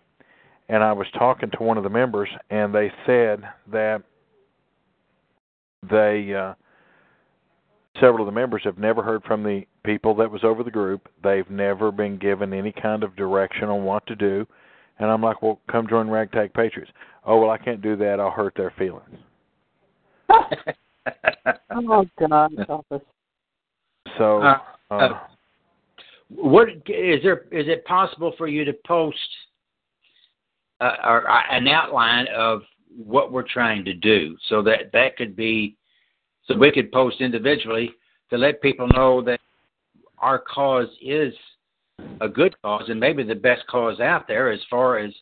[SPEAKER 5] And I was talking to one of the members, and they said that they, uh, several of the members have never heard from the people that was over the group. They've never been given any kind of direction on what to do. And I'm like, well, come join Ragtag Patriots. Oh, well, I can't do that. I'll hurt their feelings. *laughs*
[SPEAKER 4] Oh God, Elvis.
[SPEAKER 5] So,
[SPEAKER 10] Uh,
[SPEAKER 5] uh,
[SPEAKER 10] uh, What is there? Is it possible for you to post uh, or uh, an outline of what we're trying to do, so that that could be, so we could post individually to let people know that our cause is a good cause and maybe the best cause out there as far as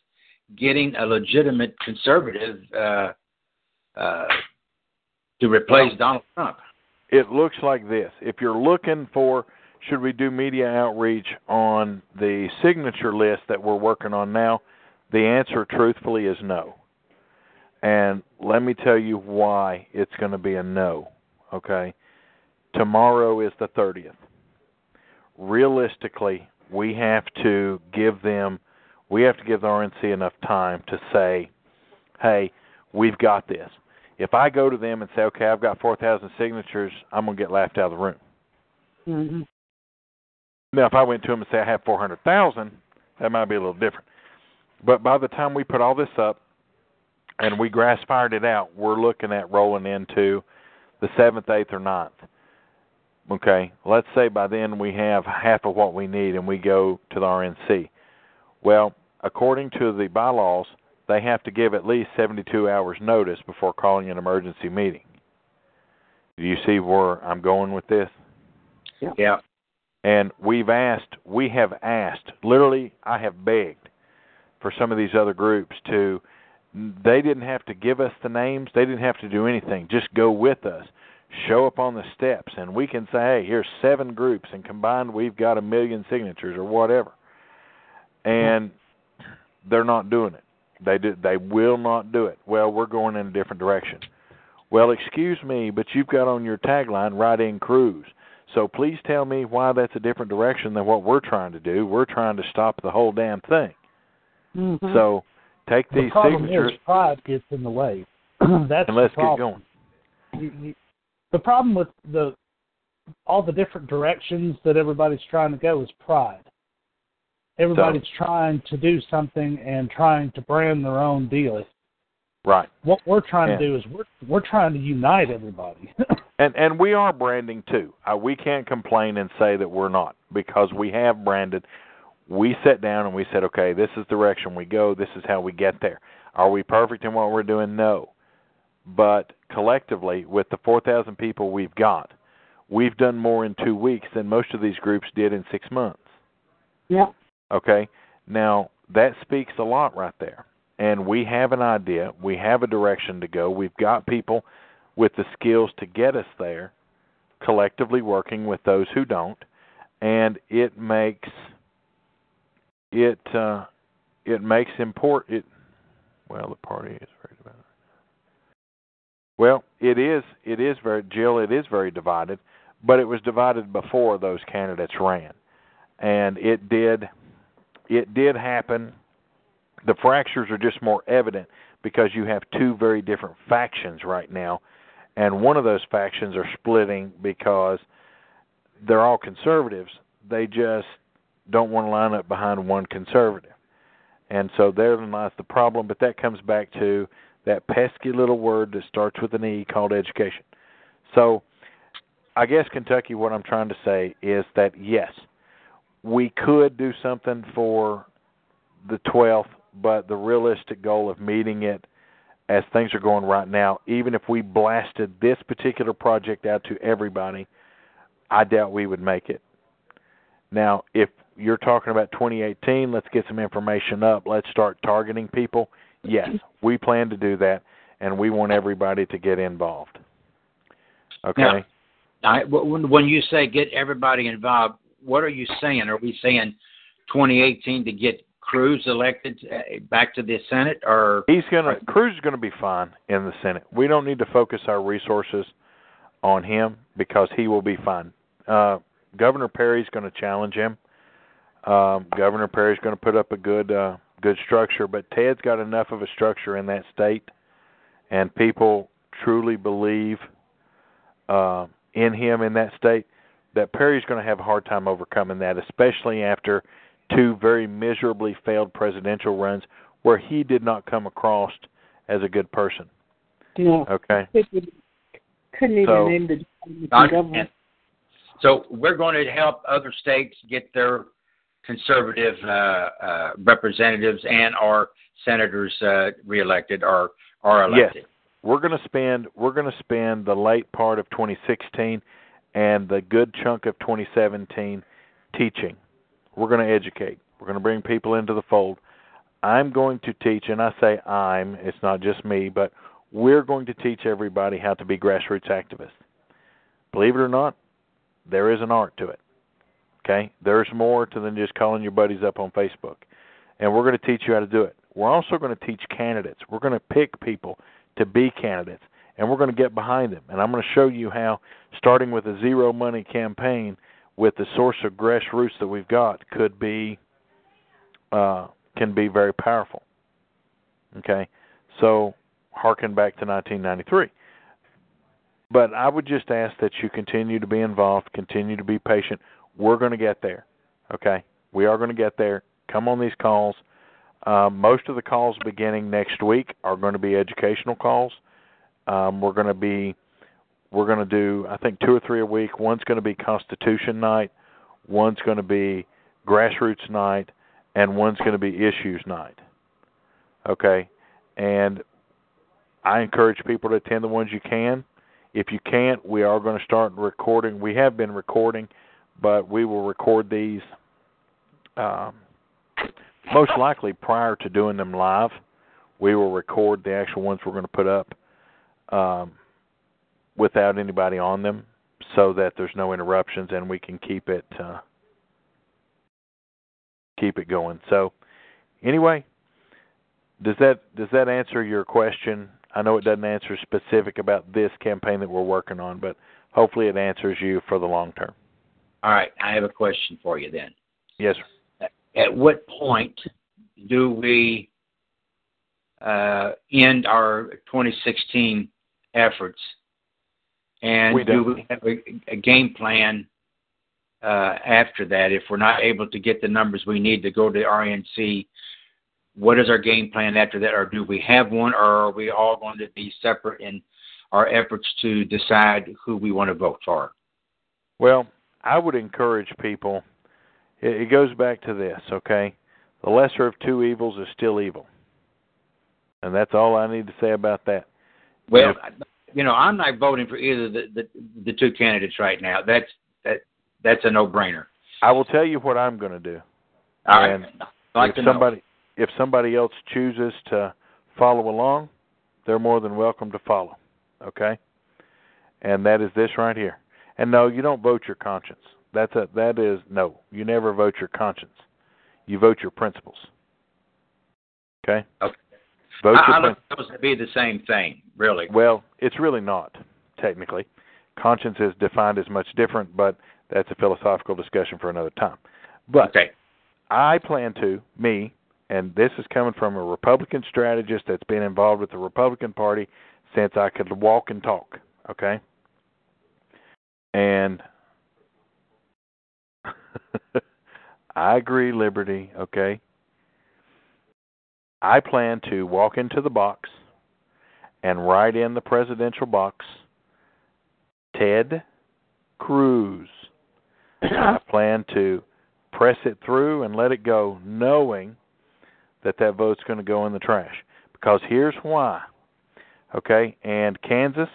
[SPEAKER 10] getting a legitimate conservative uh, uh, to replace Donald Trump.
[SPEAKER 5] it looks like this. If you're looking for should we do media outreach on the signature list that we're working on now, the answer truthfully is no. And let me tell you why it's going to be a no, okay? Tomorrow is the 30th. Realistically, we have to give them we have to give the RNC enough time to say, "Hey, we've got this." If I go to them and say, "Okay, I've got 4,000 signatures," I'm going to get laughed out of the room.
[SPEAKER 4] Mm-hmm.
[SPEAKER 5] Now, if I went to them and say I have 400,000, that might be a little different. But by the time we put all this up and we grass fired it out, we're looking at rolling into the 7th, 8th, or 9th. Okay, let's say by then we have half of what we need and we go to the RNC. Well, according to the bylaws, they have to give at least 72 hours notice before calling an emergency meeting. Do you see where I'm going with this?
[SPEAKER 10] Yeah.
[SPEAKER 5] And we've asked, we have asked, literally, I have begged for some of these other groups to, they didn't have to give us the names, they didn't have to do anything, just go with us, show up on the steps, and we can say, hey, here's seven groups, and combined we've got a million signatures or whatever. And they're not doing it. They do, they will not do it. Well, we're going in a different direction. Well, excuse me, but you've got on your tagline "Write in Cruz." So please tell me why that's a different direction than what we're trying to do. We're trying to stop the whole damn thing.
[SPEAKER 4] Mm-hmm.
[SPEAKER 5] So take
[SPEAKER 2] the
[SPEAKER 5] these
[SPEAKER 2] problem
[SPEAKER 5] signatures
[SPEAKER 2] is pride gets in the way. *clears throat* That's
[SPEAKER 5] and let's
[SPEAKER 2] the
[SPEAKER 5] get going.
[SPEAKER 2] You- you- The problem with the all the different directions that everybody's trying to go is pride. Everybody's trying to do something and trying to brand their own deal.
[SPEAKER 5] Right.
[SPEAKER 2] What we're trying to do is we're we're trying to unite everybody. *laughs*
[SPEAKER 5] And and we are branding too. Uh, we can't complain and say that we're not because we have branded. We sat down and we said, okay, this is the direction we go. This is how we get there. Are we perfect in what we're doing? No. But collectively, with the 4,000 people we've got, we've done more in two weeks than most of these groups did in six months.
[SPEAKER 4] Yeah.
[SPEAKER 5] Okay? Now, that speaks a lot right there. And we have an idea. We have a direction to go. We've got people with the skills to get us there, collectively working with those who don't. And it makes it uh it makes import it well the party is very. Well, it is it is very Jill, it is very divided, but it was divided before those candidates ran. And it did it did happen. The fractures are just more evident because you have two very different factions right now, and one of those factions are splitting because they're all conservatives. They just don't want to line up behind one conservative. And so therein lies the problem, but that comes back to that pesky little word that starts with an E called education. So I guess Kentucky what I'm trying to say is that yes, we could do something for the 12th, but the realistic goal of meeting it as things are going right now, even if we blasted this particular project out to everybody, I doubt we would make it. Now, if you're talking about 2018, let's get some information up. Let's start targeting people. Yes, we plan to do that. and we want everybody to get involved. Okay.
[SPEAKER 10] Now, I, when when you say get everybody involved, what are you saying? Are we saying 2018 to get Cruz elected uh, back to the Senate, or
[SPEAKER 5] he's gonna Cruz is gonna be fine in the Senate. We don't need to focus our resources on him because he will be fine. Uh, Governor Perry's going to challenge him. Um, Governor Perry's going to put up a good uh, good structure, but Ted's got enough of a structure in that state, and people truly believe uh, in him in that state that Perry's going to have a hard time overcoming that, especially after two very miserably failed presidential runs where he did not come across as a good person.
[SPEAKER 4] Yeah.
[SPEAKER 5] Okay.
[SPEAKER 4] Couldn't even
[SPEAKER 5] So-
[SPEAKER 4] name the government.
[SPEAKER 10] So we're going to help other states get their conservative uh, uh, representatives and our senators uh, reelected or are elected. Yes.
[SPEAKER 5] We're going to spend we're going to spend the late part of 2016 and the good chunk of 2017 teaching. We're going to educate. We're going to bring people into the fold. I'm going to teach, and I say I'm, it's not just me, but we're going to teach everybody how to be grassroots activists. Believe it or not, there is an art to it. Okay? There's more to than just calling your buddies up on Facebook. And we're going to teach you how to do it. We're also going to teach candidates. We're going to pick people to be candidates, and we're going to get behind them. And I'm going to show you how, starting with a zero money campaign with the source of grassroots that we've got, could be uh, can be very powerful. Okay, so harken back to 1993. But I would just ask that you continue to be involved, continue to be patient. We're going to get there. Okay, we are going to get there. Come on these calls. Um, most of the calls beginning next week are going to be educational calls. Um, we're going to be we're going to do I think two or three a week. One's going to be Constitution night, one's going to be grassroots night, and one's going to be issues night. Okay, and I encourage people to attend the ones you can. If you can't, we are going to start recording. We have been recording, but we will record these um, most likely prior to doing them live. We will record the actual ones we're going to put up um, without anybody on them, so that there's no interruptions and we can keep it uh, keep it going. So, anyway, does that does that answer your question? I know it doesn't answer specific about this campaign that we're working on, but hopefully it answers you for the long term.
[SPEAKER 10] All right, I have a question for you then.
[SPEAKER 5] Yes, sir.
[SPEAKER 10] At what point do we uh, end our 2016 efforts, and
[SPEAKER 5] We
[SPEAKER 10] do we have a, a game plan uh, after that? If we're not able to get the numbers we need to go to RNC, what is our game plan after that, or do we have one, or are we all going to be separate in our efforts to decide who we want to vote for?
[SPEAKER 5] Well, I would encourage people. It, it goes back to this, okay? The lesser of two evils is still evil, and that's all I need to say about that.
[SPEAKER 10] Well, you know, I'm not voting for either the, the the two candidates right now. That's that that's a no-brainer.
[SPEAKER 5] I will tell you what I'm going to do.
[SPEAKER 10] All right.
[SPEAKER 5] And
[SPEAKER 10] like
[SPEAKER 5] if
[SPEAKER 10] to know.
[SPEAKER 5] somebody if somebody else chooses to follow along, they're more than welcome to follow. Okay? And that is this right here. And no, you don't vote your conscience. That's a that is no. You never vote your conscience. You vote your principles. Okay?
[SPEAKER 10] Okay.
[SPEAKER 5] Vote
[SPEAKER 10] I, I look those to be the same thing, really.
[SPEAKER 5] Well, it's really not, technically. Conscience is defined as much different, but that's a philosophical discussion for another time. But
[SPEAKER 10] okay.
[SPEAKER 5] I plan to, me, and this is coming from a Republican strategist that's been involved with the Republican Party since I could walk and talk, okay? And *laughs* I agree, Liberty, okay? I plan to walk into the box and write in the presidential box Ted Cruz. I *clears throat* plan to press it through and let it go, knowing that that vote's going to go in the trash. Because here's why. Okay, and Kansas,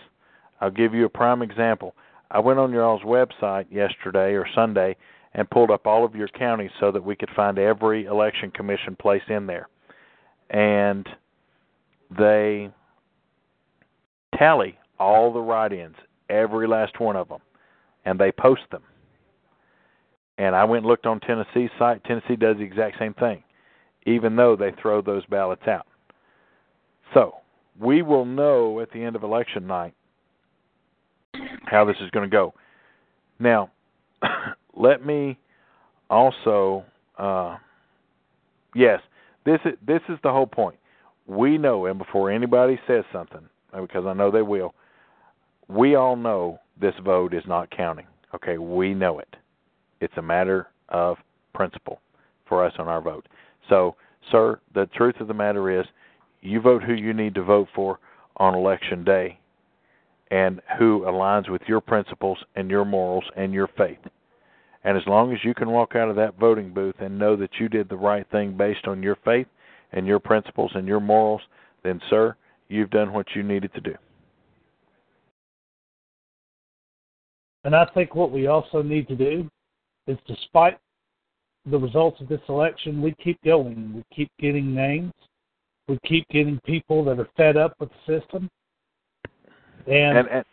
[SPEAKER 5] I'll give you a prime example. I went on your all's website yesterday or Sunday and pulled up all of your counties so that we could find every election commission place in there. And they tally all the write-ins, every last one of them, and they post them. And I went and looked on Tennessee's site. Tennessee does the exact same thing, even though they throw those ballots out. So we will know at the end of election night how this is going to go. Now, *coughs* let me also, uh, yes, this is this is the whole point. We know, and before anybody says something, because I know they will, we all know this vote is not counting. Okay, we know it. It's a matter of principle for us on our vote. So, sir, the truth of the matter is, you vote who you need to vote for on election day and who aligns with your principles and your morals and your faith. And as long as you can walk out of that voting booth and know that you did the right thing based on your faith and your principles and your morals, then, sir, you've done what you needed to do.
[SPEAKER 2] And I think what we also need to do is, despite the results of this election, we keep going. We keep getting names. We keep getting people that are fed up with the system. And,
[SPEAKER 5] And, and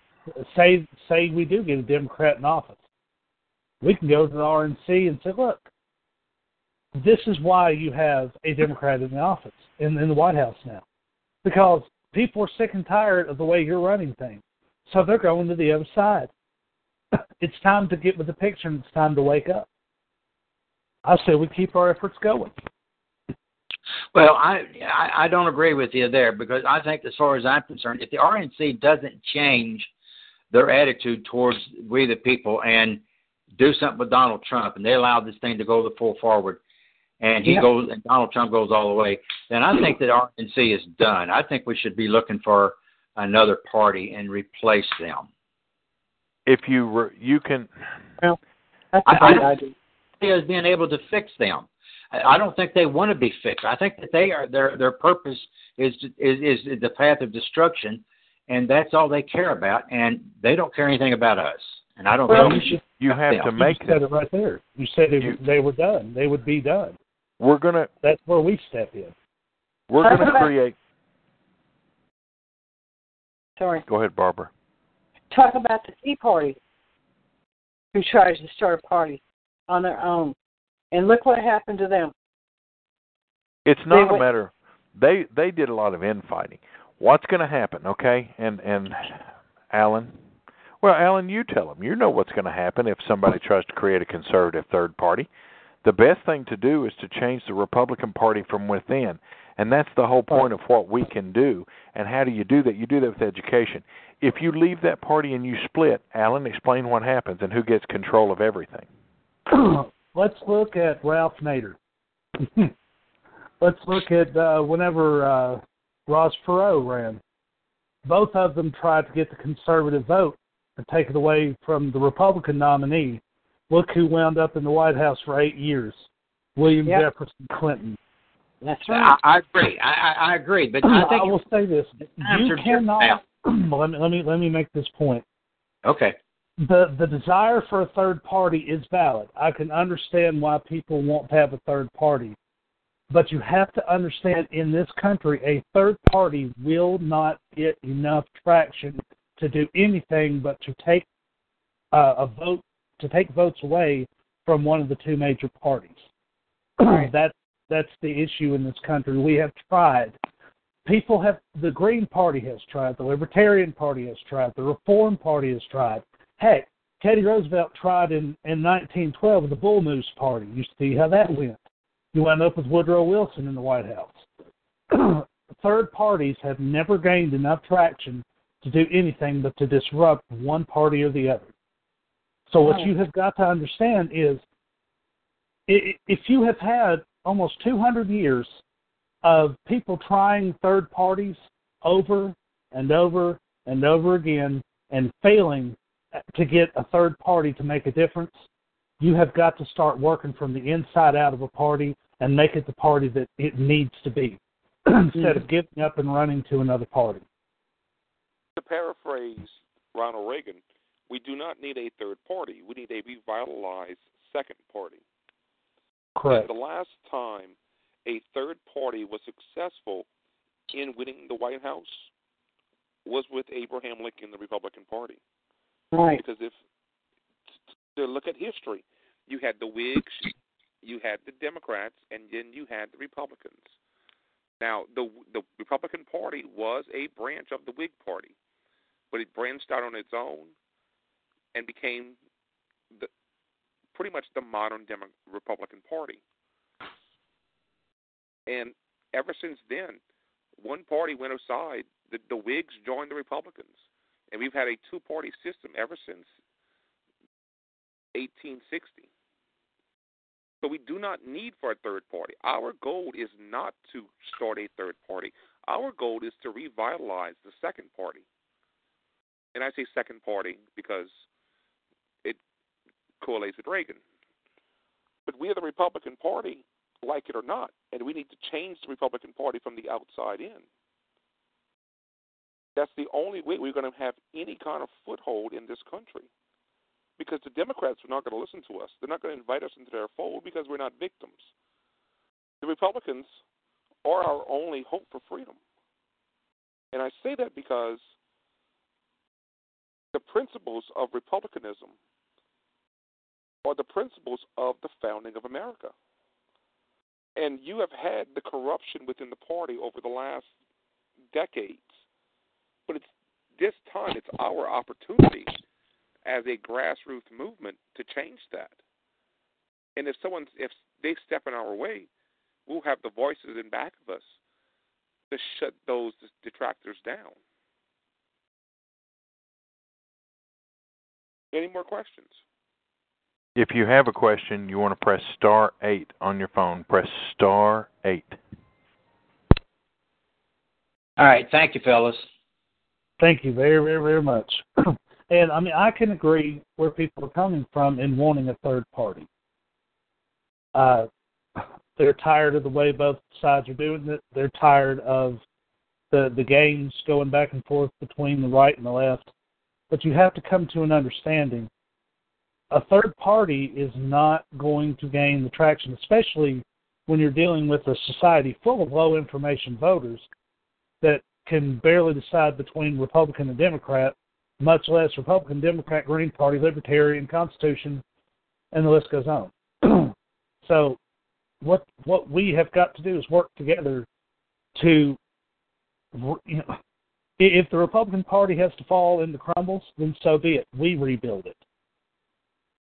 [SPEAKER 2] say say we do get a Democrat in office, we can go to the RNC and say, look, this is why you have a Democrat in the office in, in the White House now, because people are sick and tired of the way you're running things, so they're going to the other side. *clears throat* It's time to get with the picture, and it's time to wake up. I say we keep our efforts going.
[SPEAKER 10] Well, I, I I don't agree with you there because I think, as far as I'm concerned, if the RNC doesn't change their attitude towards we the people and do something with Donald Trump, and they allow this thing to go the full forward, and he
[SPEAKER 2] Yeah.
[SPEAKER 10] goes and Donald Trump goes all the way, then I think that RNC is done. I think we should be looking for another party and replace them.
[SPEAKER 5] if you re- you can,
[SPEAKER 4] That's
[SPEAKER 10] I,
[SPEAKER 4] a
[SPEAKER 10] I
[SPEAKER 4] bad
[SPEAKER 10] don't
[SPEAKER 4] idea.
[SPEAKER 10] see us being able to fix them. I I don't think they want to be fixed. I think that they are their their purpose is is is the path of destruction, and that's all they care about. And they don't care anything about us. And I don't
[SPEAKER 2] Well,
[SPEAKER 10] think we
[SPEAKER 2] you
[SPEAKER 10] should.
[SPEAKER 5] you have
[SPEAKER 10] them.
[SPEAKER 5] to
[SPEAKER 2] You
[SPEAKER 5] make
[SPEAKER 2] said it right there. You said it,
[SPEAKER 5] You-
[SPEAKER 2] they were done. They would be done.
[SPEAKER 5] We're gonna
[SPEAKER 2] That's where we step in.
[SPEAKER 5] we're gonna create.
[SPEAKER 4] Sorry.
[SPEAKER 5] Go ahead, Barbara.
[SPEAKER 4] Talk about the Tea Party, who tries to start a party on their own, and look what happened to them.
[SPEAKER 5] It's not a
[SPEAKER 4] went-
[SPEAKER 5] matter. They they did a lot of infighting. What's going to happen? Okay, and and Alan. Well, Alan, you tell them. You know what's going to happen if somebody tries to create a conservative third party. The best thing to do is to change the Republican Party from within, and that's the whole point of what we can do. And how do you do that? You do that with education. If you leave that party and you split, Alan, explain what happens and who gets control of everything. *clears throat*
[SPEAKER 2] Let's look at Ralph Nader. *laughs* Let's look at uh, whenever uh, Ross Perot ran. Both of them tried to get the conservative vote and take it away from the Republican nominee. Look who wound up in the White House for eight years William
[SPEAKER 4] Yep.
[SPEAKER 2] Jefferson Clinton.
[SPEAKER 4] That's right.
[SPEAKER 10] I, I agree. I, I I agree. But I think
[SPEAKER 2] will say this: you cannot. *clears throat* let me let me let me make this point.
[SPEAKER 10] okay.
[SPEAKER 2] The the desire for a third party is valid. I can understand why people want to have a third party. But you have to understand in this country a third party will not get enough traction to do anything but to take uh, a vote to take votes away from one of the two major parties. *clears throat* that's that's the issue in this country. We have tried. People have the Green Party has tried, the Libertarian Party has tried, the Reform Party has tried. Heck, Teddy Roosevelt tried in, in 1912 with the Bull Moose Party. You see how that went. You wound up with Woodrow Wilson in the White House. *clears throat* Third parties have never gained enough traction to do anything but to disrupt one party or the other. So what you have got to understand is if you have had almost 200 years of people trying third parties over and over and over again and failing to get a third party to make a difference, you have got to start working from the inside out of a party and make it the party that it needs to be *clears throat* instead of mm. giving up and running to another party.
[SPEAKER 3] To paraphrase Ronald Reagan, we do not need a third party. We need a revitalized second party.
[SPEAKER 2] Correct.
[SPEAKER 3] And the last time a third party was successful in winning the White House was with Abraham Lincoln, the Republican Party.
[SPEAKER 4] Right.
[SPEAKER 3] Because if to look at history, you had the Whigs, you had the Democrats, and then you had the Republicans. Now, the the Republican Party was a branch of the Whig Party, but it branched out on its own and became the pretty much the modern Demo- Republican Party. And ever since then, one party went aside. The, the Whigs joined the Republicans, and we've had a two-party system ever since 1860. So we do not need for a third party. Our goal is not to start a third party. Our goal is to revitalize the second party. And I say second party because it correlates with Reagan. But we are the Republican Party, like it or not, and we need to change the Republican Party from the outside in. That's the only way we're going to have any kind of foothold in this country because the Democrats are not going to listen to us. They're not going to invite us into their fold because we're not victims. The Republicans are our only hope for freedom. And I say that because the principles of republicanism are the principles of the founding of America. And you have had the corruption within the party over the last decades. But it's this time it's our opportunity as a grassroots movement to change that. And if someone if they step in our way, we'll have the voices in back of us to shut those detractors down. Any more questions?
[SPEAKER 5] If you have a question, you want to press star 8 on your phone. Press star 8.
[SPEAKER 10] All right. Thank you, fellas.
[SPEAKER 2] Thank you very, very, very much. *clears throat* and I mean, I can agree where people are coming from in wanting a third party. Uh, they're tired of the way both sides are doing it. They're tired of the the games going back and forth between the right and the left. But you have to come to an understanding. A third party is not going to gain the traction, especially when you're dealing with a society full of low information voters that can barely decide between Republican and Democrat, much less Republican, Democrat, Green Party, Libertarian, Constitution, and the list goes on. *clears throat* so, what what we have got to do is work together to, you know, if the Republican Party has to fall into crumbles, then so be it. We rebuild it,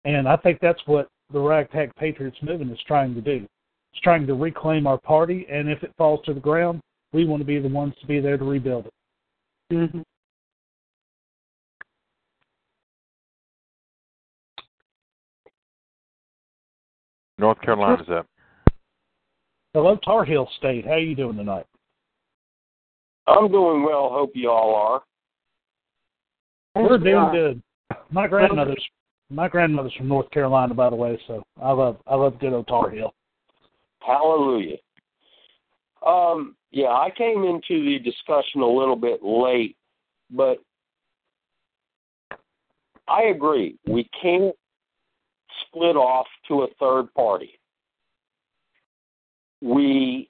[SPEAKER 2] and I think that's what the Ragtag Patriots movement is trying to do. It's trying to reclaim our party, and if it falls to the ground, we want to be the ones to be there to rebuild it.
[SPEAKER 4] Mm-hmm.
[SPEAKER 5] North Carolina's up.
[SPEAKER 2] Hello, Tar Heel State. How are you doing tonight?
[SPEAKER 11] I'm doing well. Hope you all are.
[SPEAKER 2] We're doing good. My grandmother's my grandmother's from North Carolina, by the way, so I love I love good old Tar Heel.
[SPEAKER 11] Hallelujah. Um, yeah, I came into the discussion a little bit late, but I agree. We can't split off to a third party. We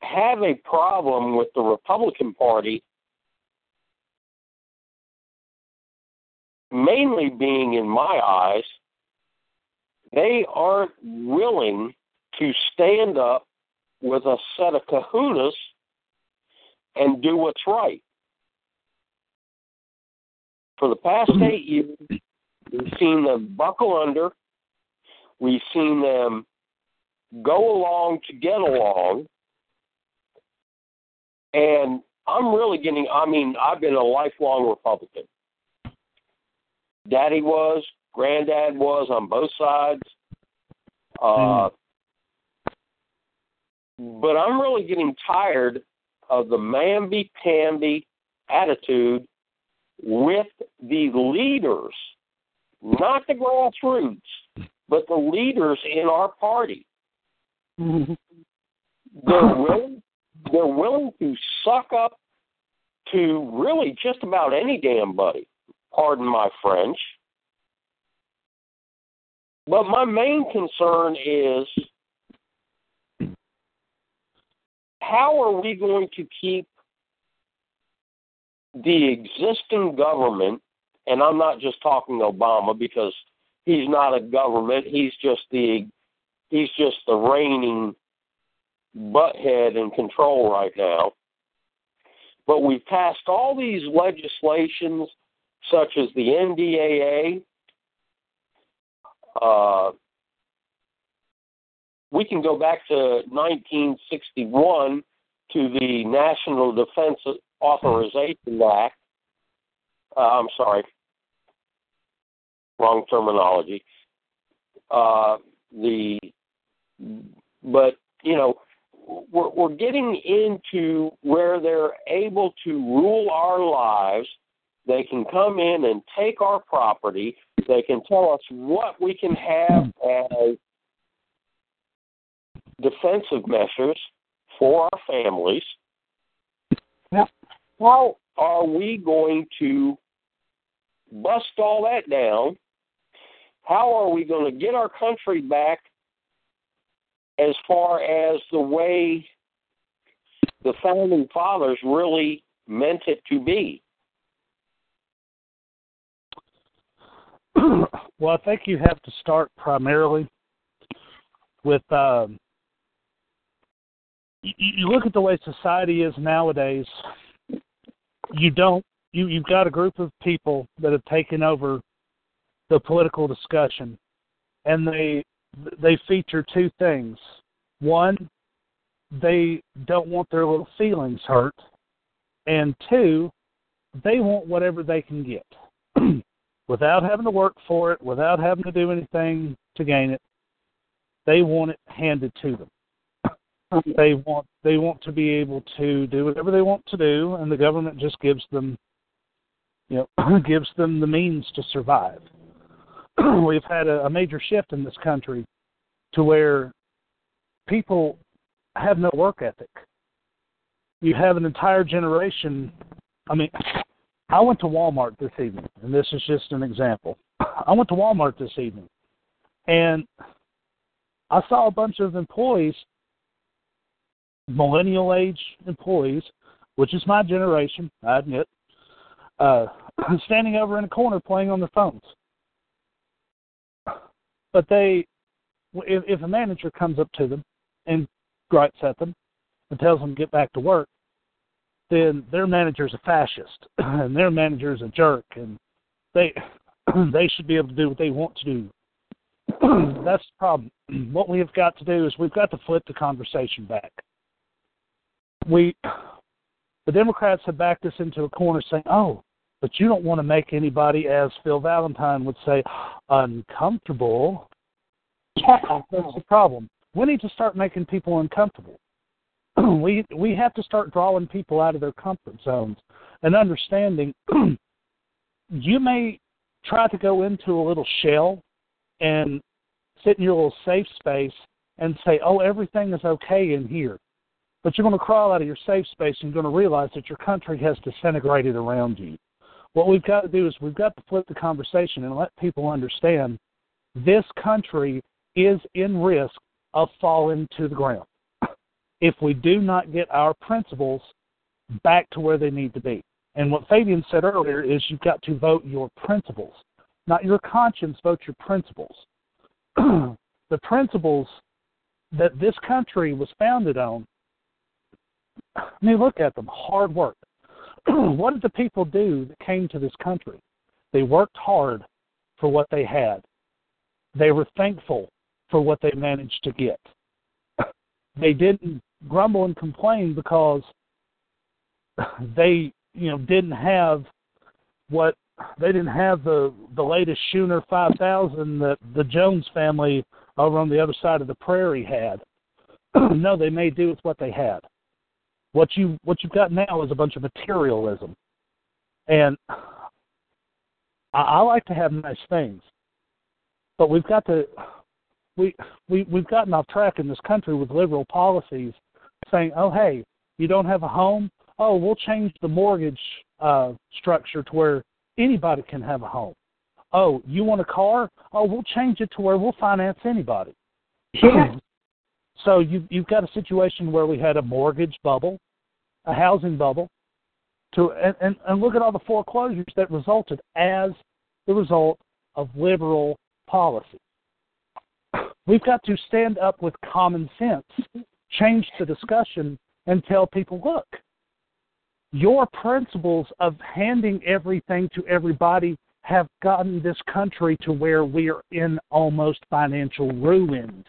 [SPEAKER 11] have a problem with the Republican Party mainly being, in my eyes, they aren't willing to stand up with a set of kahunas and do what's right. For the past eight years, we've seen them buckle under. We've seen them go along to get along. And I'm really getting, I mean, I've been a lifelong Republican. Daddy was, granddad was on both sides. Uh, but I'm really getting tired of the mamby pamby attitude with the leaders, not the grassroots, but the leaders in our party. Mm-hmm. they're willing they're willing to suck up to really just about any damn buddy. Pardon my French. But my main concern is how are we going to keep the existing government, and I'm not just talking Obama because he's not a government, he's just the he's just the reigning butthead in control right now. But we've passed all these legislations, such as the NDAA. Uh, we can go back to 1961 to the National Defense Authorization Act. Uh, I'm sorry, wrong terminology. Uh, the but you know we're, we're getting into where they're able to rule our lives. They can come in and take our property. They can tell us what we can have as defensive measures for our families.
[SPEAKER 4] Yeah.
[SPEAKER 11] How are we going to bust all that down? How are we going to get our country back as far as the way the founding fathers really meant it to be? *clears throat*
[SPEAKER 2] well, I think you have to start primarily with um, you, you look at the way society is nowadays. You don't you you've got a group of people that have taken over the political discussion, and they they feature two things. One, they don't want their little feelings hurt, and two, they want whatever they can get *clears throat* without having to work for it, without having to do anything to gain it. They want it handed to them. Um, they want they want to be able to do whatever they want to do, and the government just gives them, you know, *clears throat* gives them the means to survive. *clears throat* We've had a, a major shift in this country to where people have no work ethic. You have an entire generation. I mean, I went to Walmart this evening, and this is just an example. *clears throat* I went to Walmart this evening, and I saw a bunch of employees millennial age employees, which is my generation, I admit, uh, *clears throat* standing over in a corner playing on their phones. But they, if, if a manager comes up to them and gripes at them and tells them to get back to work, then their manager's a fascist *clears throat* and their manager's a jerk, and they *clears throat* they should be able to do what they want to do. That's the problem. What we have got to do is we've got to flip the conversation back we the Democrats have backed us into a corner saying, "Oh, but you don't want to make anybody, as Phil Valentine would say, uncomfortable." Yeah. That's the problem. We need to start making people uncomfortable. *clears throat* we we have to start drawing people out of their comfort zones and understanding. *clears throat* you may try to go into a little shell and sit in your little safe space and say, "Oh, everything is okay in here." But you're going to crawl out of your safe space and you're going to realize that your country has disintegrated around you. What we've got to do is we've got to flip the conversation and let people understand this country is in risk of falling to the ground *coughs* if we do not get our principles back to where they need to be. And what Fabian said earlier is you've got to vote your principles, not your conscience, vote your principles. *coughs* the principles that this country was founded on I mean, look at them hard work. *clears throat* what did the people do that came to this country? They worked hard for what they had. They were thankful for what they managed to get. *clears throat* they didn't grumble and complain because *clears throat* they, you know, didn't have what they didn't have the the latest Schooner 5000 that the Jones family over on the other side of the prairie had. no, they made do with what they had. What you what you've got now is a bunch of materialism, and I, I like to have nice things, but we've got to we we we've gotten off track in this country with liberal policies, saying, "Oh, hey, you don't have a home? Oh, we'll change the mortgage uh, structure to where anybody can have a home. Oh, you want a car? Oh, we'll change it to where we'll finance anybody.
[SPEAKER 4] Yeah. *clears throat*
[SPEAKER 2] So you, you've got a situation where we had a mortgage bubble, a housing bubble, to and, and, and look at all the foreclosures that resulted as the result of liberal policy. We've got to stand up with common sense, change the discussion, and tell people, look, your principles of handing everything to everybody have gotten this country to where we are in almost financial ruins.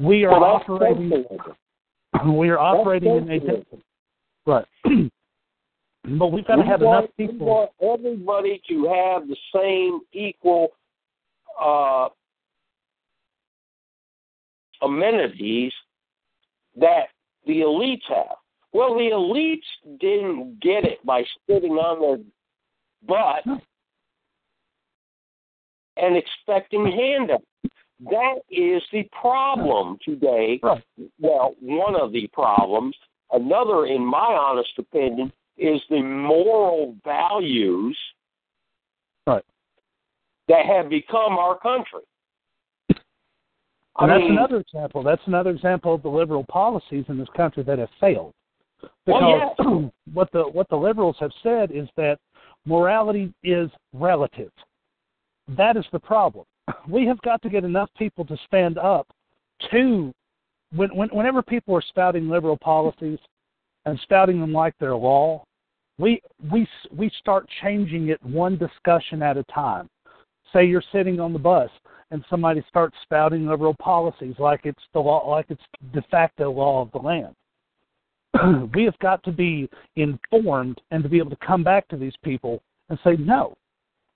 [SPEAKER 2] We are
[SPEAKER 11] Well,
[SPEAKER 2] operating. *clears throat* We are operating in a right, *clears throat* but we've got to
[SPEAKER 11] We
[SPEAKER 2] have
[SPEAKER 11] want,
[SPEAKER 2] enough people.
[SPEAKER 11] We want everybody to have the same equal uh, amenities that the elites have. Well, the elites didn't get it by sitting on their butt and expecting handouts. That is the problem today. Well, one of the problems. Another, in my honest opinion, is the moral values
[SPEAKER 2] right.
[SPEAKER 11] that have become our country.
[SPEAKER 2] And
[SPEAKER 11] I
[SPEAKER 2] that's
[SPEAKER 11] mean-
[SPEAKER 2] another example. That's another example of the liberal policies in this country that have failed.
[SPEAKER 11] Well,
[SPEAKER 2] Because *clears throat* what the what the liberals have said is that morality is relative. That is the problem. We have got to get enough people to stand up to when, when whenever people are spouting liberal policies and spouting them like they're law, we we we start changing it one discussion at a time. Say you're sitting on the bus and somebody starts spouting liberal policies like it's the law, like it's de facto law of the land. *clears throat* we have got to be informed and to be able to come back to these people and say, no,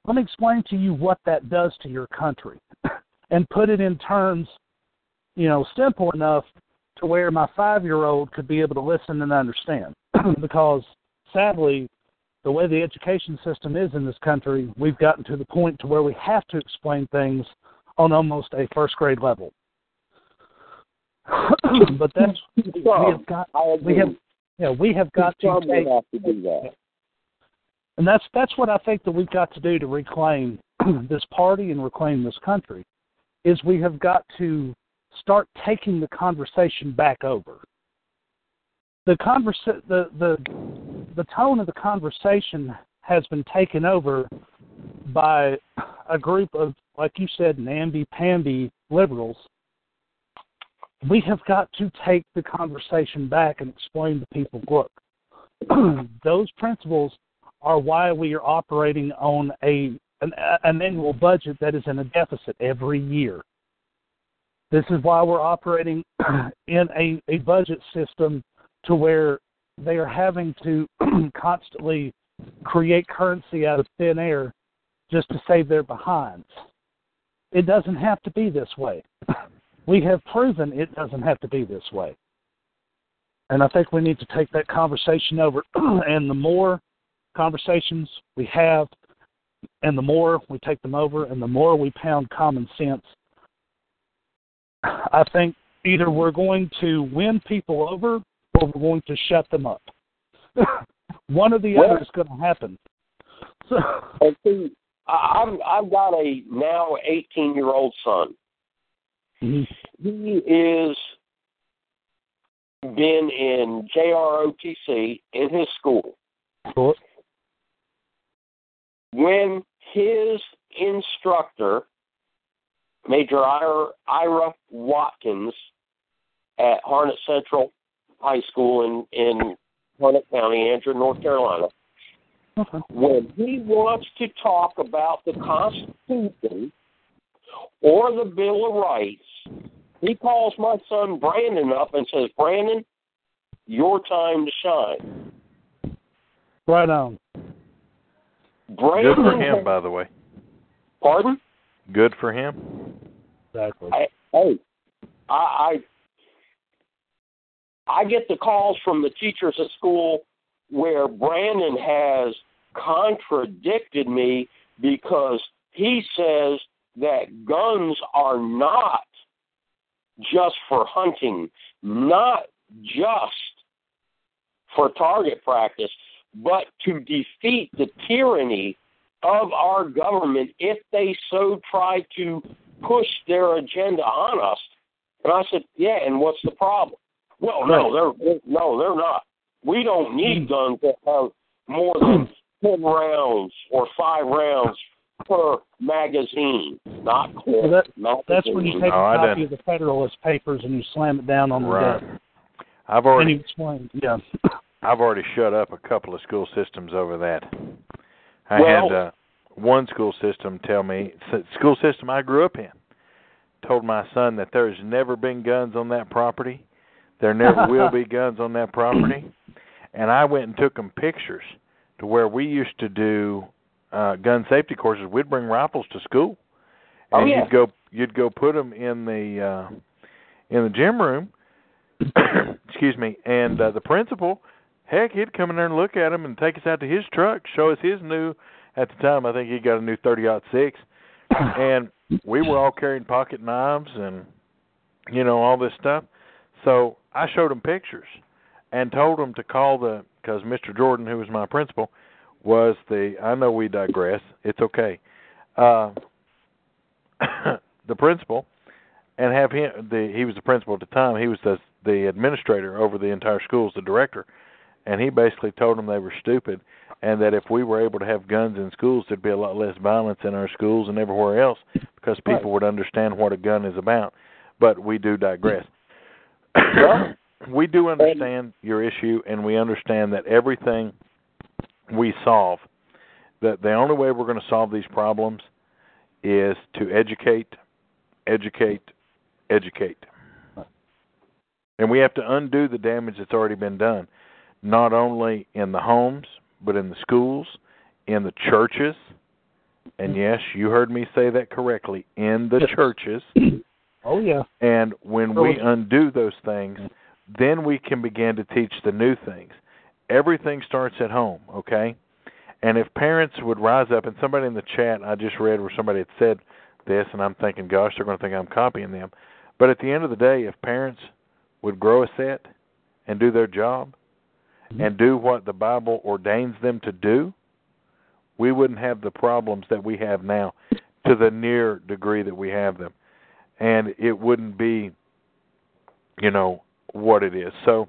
[SPEAKER 2] let me explain to you what that does to your country *clears throat* and put it in terms, you know, simple enough to where my five year old could be able to listen and understand. *clears throat* because sadly, the way the education system is in this country, we've gotten to the point to where we have to explain things on almost a first grade level. *clears throat* but that's we have got we have yeah we have got to take
[SPEAKER 11] have to do that.
[SPEAKER 2] And that's that's what I think that we've got to do to reclaim *clears throat* this party and reclaim this country is we have got to start taking the conversation back over. The conversa- the the the tone of the conversation has been taken over by a group of like you said namby-pamby liberals we have got to take the conversation back and explain to people look *clears throat* those principles are why we are operating on a an, an annual budget that is in a deficit every year this is why we're operating *clears throat* in a, a budget system to where they are having to *clears throat* constantly create currency out of thin air just to save their behinds. It doesn't have to be this way. We have proven it doesn't have to be this way. And I think we need to take that conversation over. *clears throat* and the more conversations we have, and the more we take them over, and the more we pound common sense, I think either we're going to win people over or we're going to shut them up. *laughs* One or the
[SPEAKER 11] Well-
[SPEAKER 2] other is going to happen. So, *laughs*
[SPEAKER 11] And see, I- I've I've got a now 18 year old son. Mm-hmm. He is been in JROTC in his school. When his instructor, Major Ira, Ira Watkins, at Harnett Central High School in in Harnett County, Angier, North Carolina, when he wants to talk about the Constitution or the Bill of Rights, he calls my son Brandon up and says, Brandon, your time to shine.
[SPEAKER 2] right on.
[SPEAKER 11] Brandon,
[SPEAKER 5] Good for him, by the way.
[SPEAKER 11] Pardon?
[SPEAKER 5] Good for him.
[SPEAKER 2] Exactly.
[SPEAKER 11] I, hey, I, I I get the calls from the teachers at school where Brandon has contradicted me because he says that guns are not just for hunting, not just for target practice, but to defeat the tyranny of our government if they so try to push their agenda on us. And I said, yeah, and what's the problem? Well, no, they're no, they're not. We don't need hmm. guns that have more than *clears throat* ten rounds or five rounds per magazine, not per
[SPEAKER 2] Well, that,
[SPEAKER 11] magazine.
[SPEAKER 2] that's when you take
[SPEAKER 5] No, I
[SPEAKER 2] a copy
[SPEAKER 5] didn't.
[SPEAKER 2] of the Federalist Papers and you slam it down on the
[SPEAKER 5] Right.
[SPEAKER 2] desk.
[SPEAKER 5] I've
[SPEAKER 2] And
[SPEAKER 5] already
[SPEAKER 2] he explained, yeah.
[SPEAKER 5] I've already shut up a couple of school systems over that. I
[SPEAKER 11] Well-
[SPEAKER 5] had uh, one school system tell me, school system I grew up in, told my son that there's never been guns on that property. There never will be *laughs* guns on that property. And I went and took them pictures to where we used to do uh gun safety courses. We'd bring rifles to school.
[SPEAKER 11] Oh,
[SPEAKER 5] And
[SPEAKER 11] yeah.
[SPEAKER 5] you'd go you'd go put them in the uh in the gym room. *coughs* excuse me. And uh, the principal Heck, he'd come in there and look at him and take us out to his truck, show us his new. At the time, I think he got a new thirty six, *coughs* and we were all carrying pocket knives and you know all this stuff. So I showed him pictures and told him to call the because Mr. Jordan, who was my principal, was the. I know we digress. It's okay. Uh, *coughs* the principal and have him. The he was the principal at the time. He was the the administrator over the entire schools, the director and he basically told them they were stupid and that if we were able to have guns in schools there'd be a lot less violence in our schools and everywhere else because people would understand what a gun is about. But we do digress. *coughs* We do understand your issue and we understand that everything we solve that the only way we're going to solve these problems is to educate educate educate. And we have to undo the damage that's already been done not only in the homes, but in the schools, in the churches. And mm-hmm. yes, you heard me say that correctly in the churches. *clears throat*
[SPEAKER 2] Oh yeah.
[SPEAKER 5] And when oh, we undo those things, then we can begin to teach the new things. Everything starts at home, okay? And if parents would rise up, and somebody in the chat I just read where somebody had said this, and I'm thinking, gosh, they're going to think I'm copying them. But at the end of the day, if parents would grow a set and do their job, and do what the Bible ordains them to do, we wouldn't have the problems that we have now to the near degree that we have them. And it wouldn't be, you know, what it is. So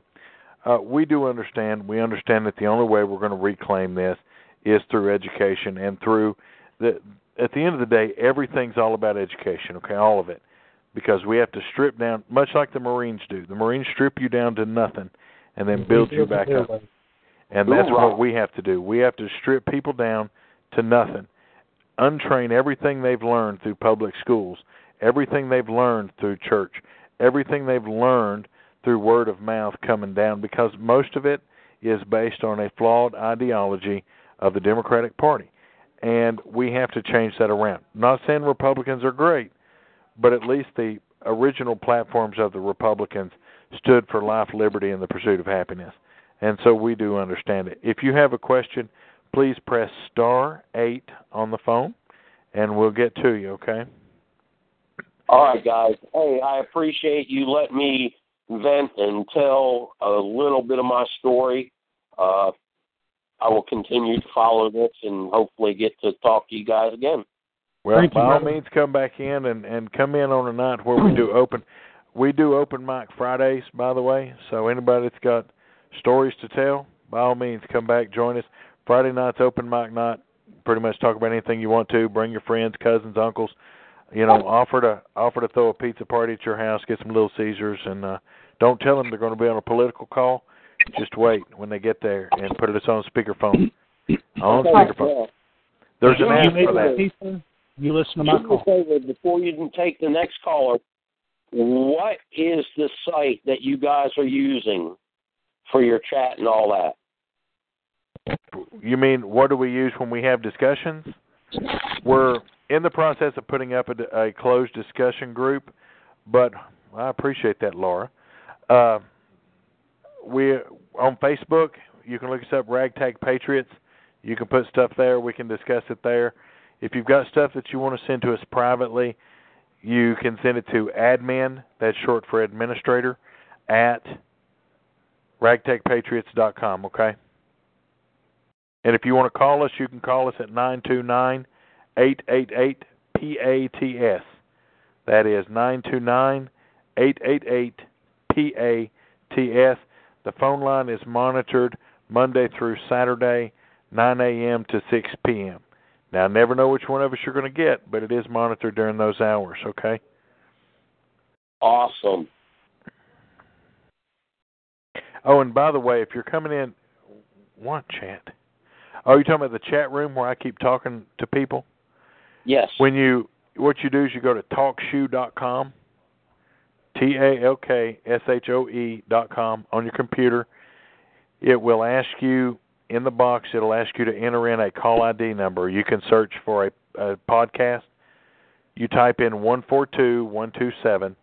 [SPEAKER 5] uh, we do understand. We understand that the only way we're going to reclaim this is through education and through the. At the end of the day, everything's all about education. Okay, all of it, because we have to strip down, much like the Marines do. The Marines strip you down to nothing and then build you back up. And that's what we have to do. We have to strip people down to nothing, untrain everything they've learned through public schools, everything they've learned through church, everything they've learned through word of mouth coming down, because most of it is based on a flawed ideology of the Democratic Party. And we have to change that around. Not saying Republicans are great, but at least the original platforms of the Republicans stood for life, liberty, and the pursuit of happiness. And so we do understand it. If you have a question, please press star eight on the phone, and we'll get to you. Okay?
[SPEAKER 11] All right, guys. Hey, I appreciate you letting me vent and tell a little bit of my story. Uh, I will continue to follow this and hopefully get to talk to you guys again.
[SPEAKER 5] Well,
[SPEAKER 2] Thank you,
[SPEAKER 5] by all
[SPEAKER 2] brother.
[SPEAKER 5] means, come back in and and come in on a night where we do open. We do open mic Fridays, by the way. So anybody that's got stories to tell, by all means, come back, join us. Friday night's open mic night. Pretty much talk about anything you want to. Bring your friends, cousins, uncles. You know, offer to offer to throw a pizza party at your house. Get some Little Caesars, and uh, don't tell them they're going to be on a political call. Just wait when they get there and put us on speakerphone. On
[SPEAKER 11] Okay,
[SPEAKER 5] speakerphone. There's an
[SPEAKER 11] You
[SPEAKER 5] app
[SPEAKER 2] made
[SPEAKER 5] for that.
[SPEAKER 2] You listen to my call.
[SPEAKER 11] before you can take the next caller, what is the site that you guys are using for your chat and all that?
[SPEAKER 5] You mean what do we use when we have discussions? We're in the process of putting up a, a closed discussion group, but I appreciate that, Laura. Uh, we on Facebook. You can look us up, Ragtag Patriots. You can put stuff there. We can discuss it there. If you've got stuff that you want to send to us privately, you can send it to admin. That's short for administrator at ragtagpatriots.com. Okay. And if you want to call us, you can call us at nine two nine eight eight eight PATS. That is nine two nine eight eight eight PATS. The phone line is monitored Monday through Saturday, 9 a.m. to 6 p.m. Now, I never know which one of us you're going to get, but it is monitored during those hours, okay?
[SPEAKER 11] Awesome.
[SPEAKER 5] Oh, and by the way, if you're coming in, what chat? Oh, you're talking about the chat room where I keep talking to people?
[SPEAKER 11] Yes.
[SPEAKER 5] When you, what you do is you go to talkshoe.com, T A L K S H O E dot com on your computer. It will ask you in the box. It'll ask you to enter in a call ID number. You can search for a, a podcast. You type in one four two one two seven,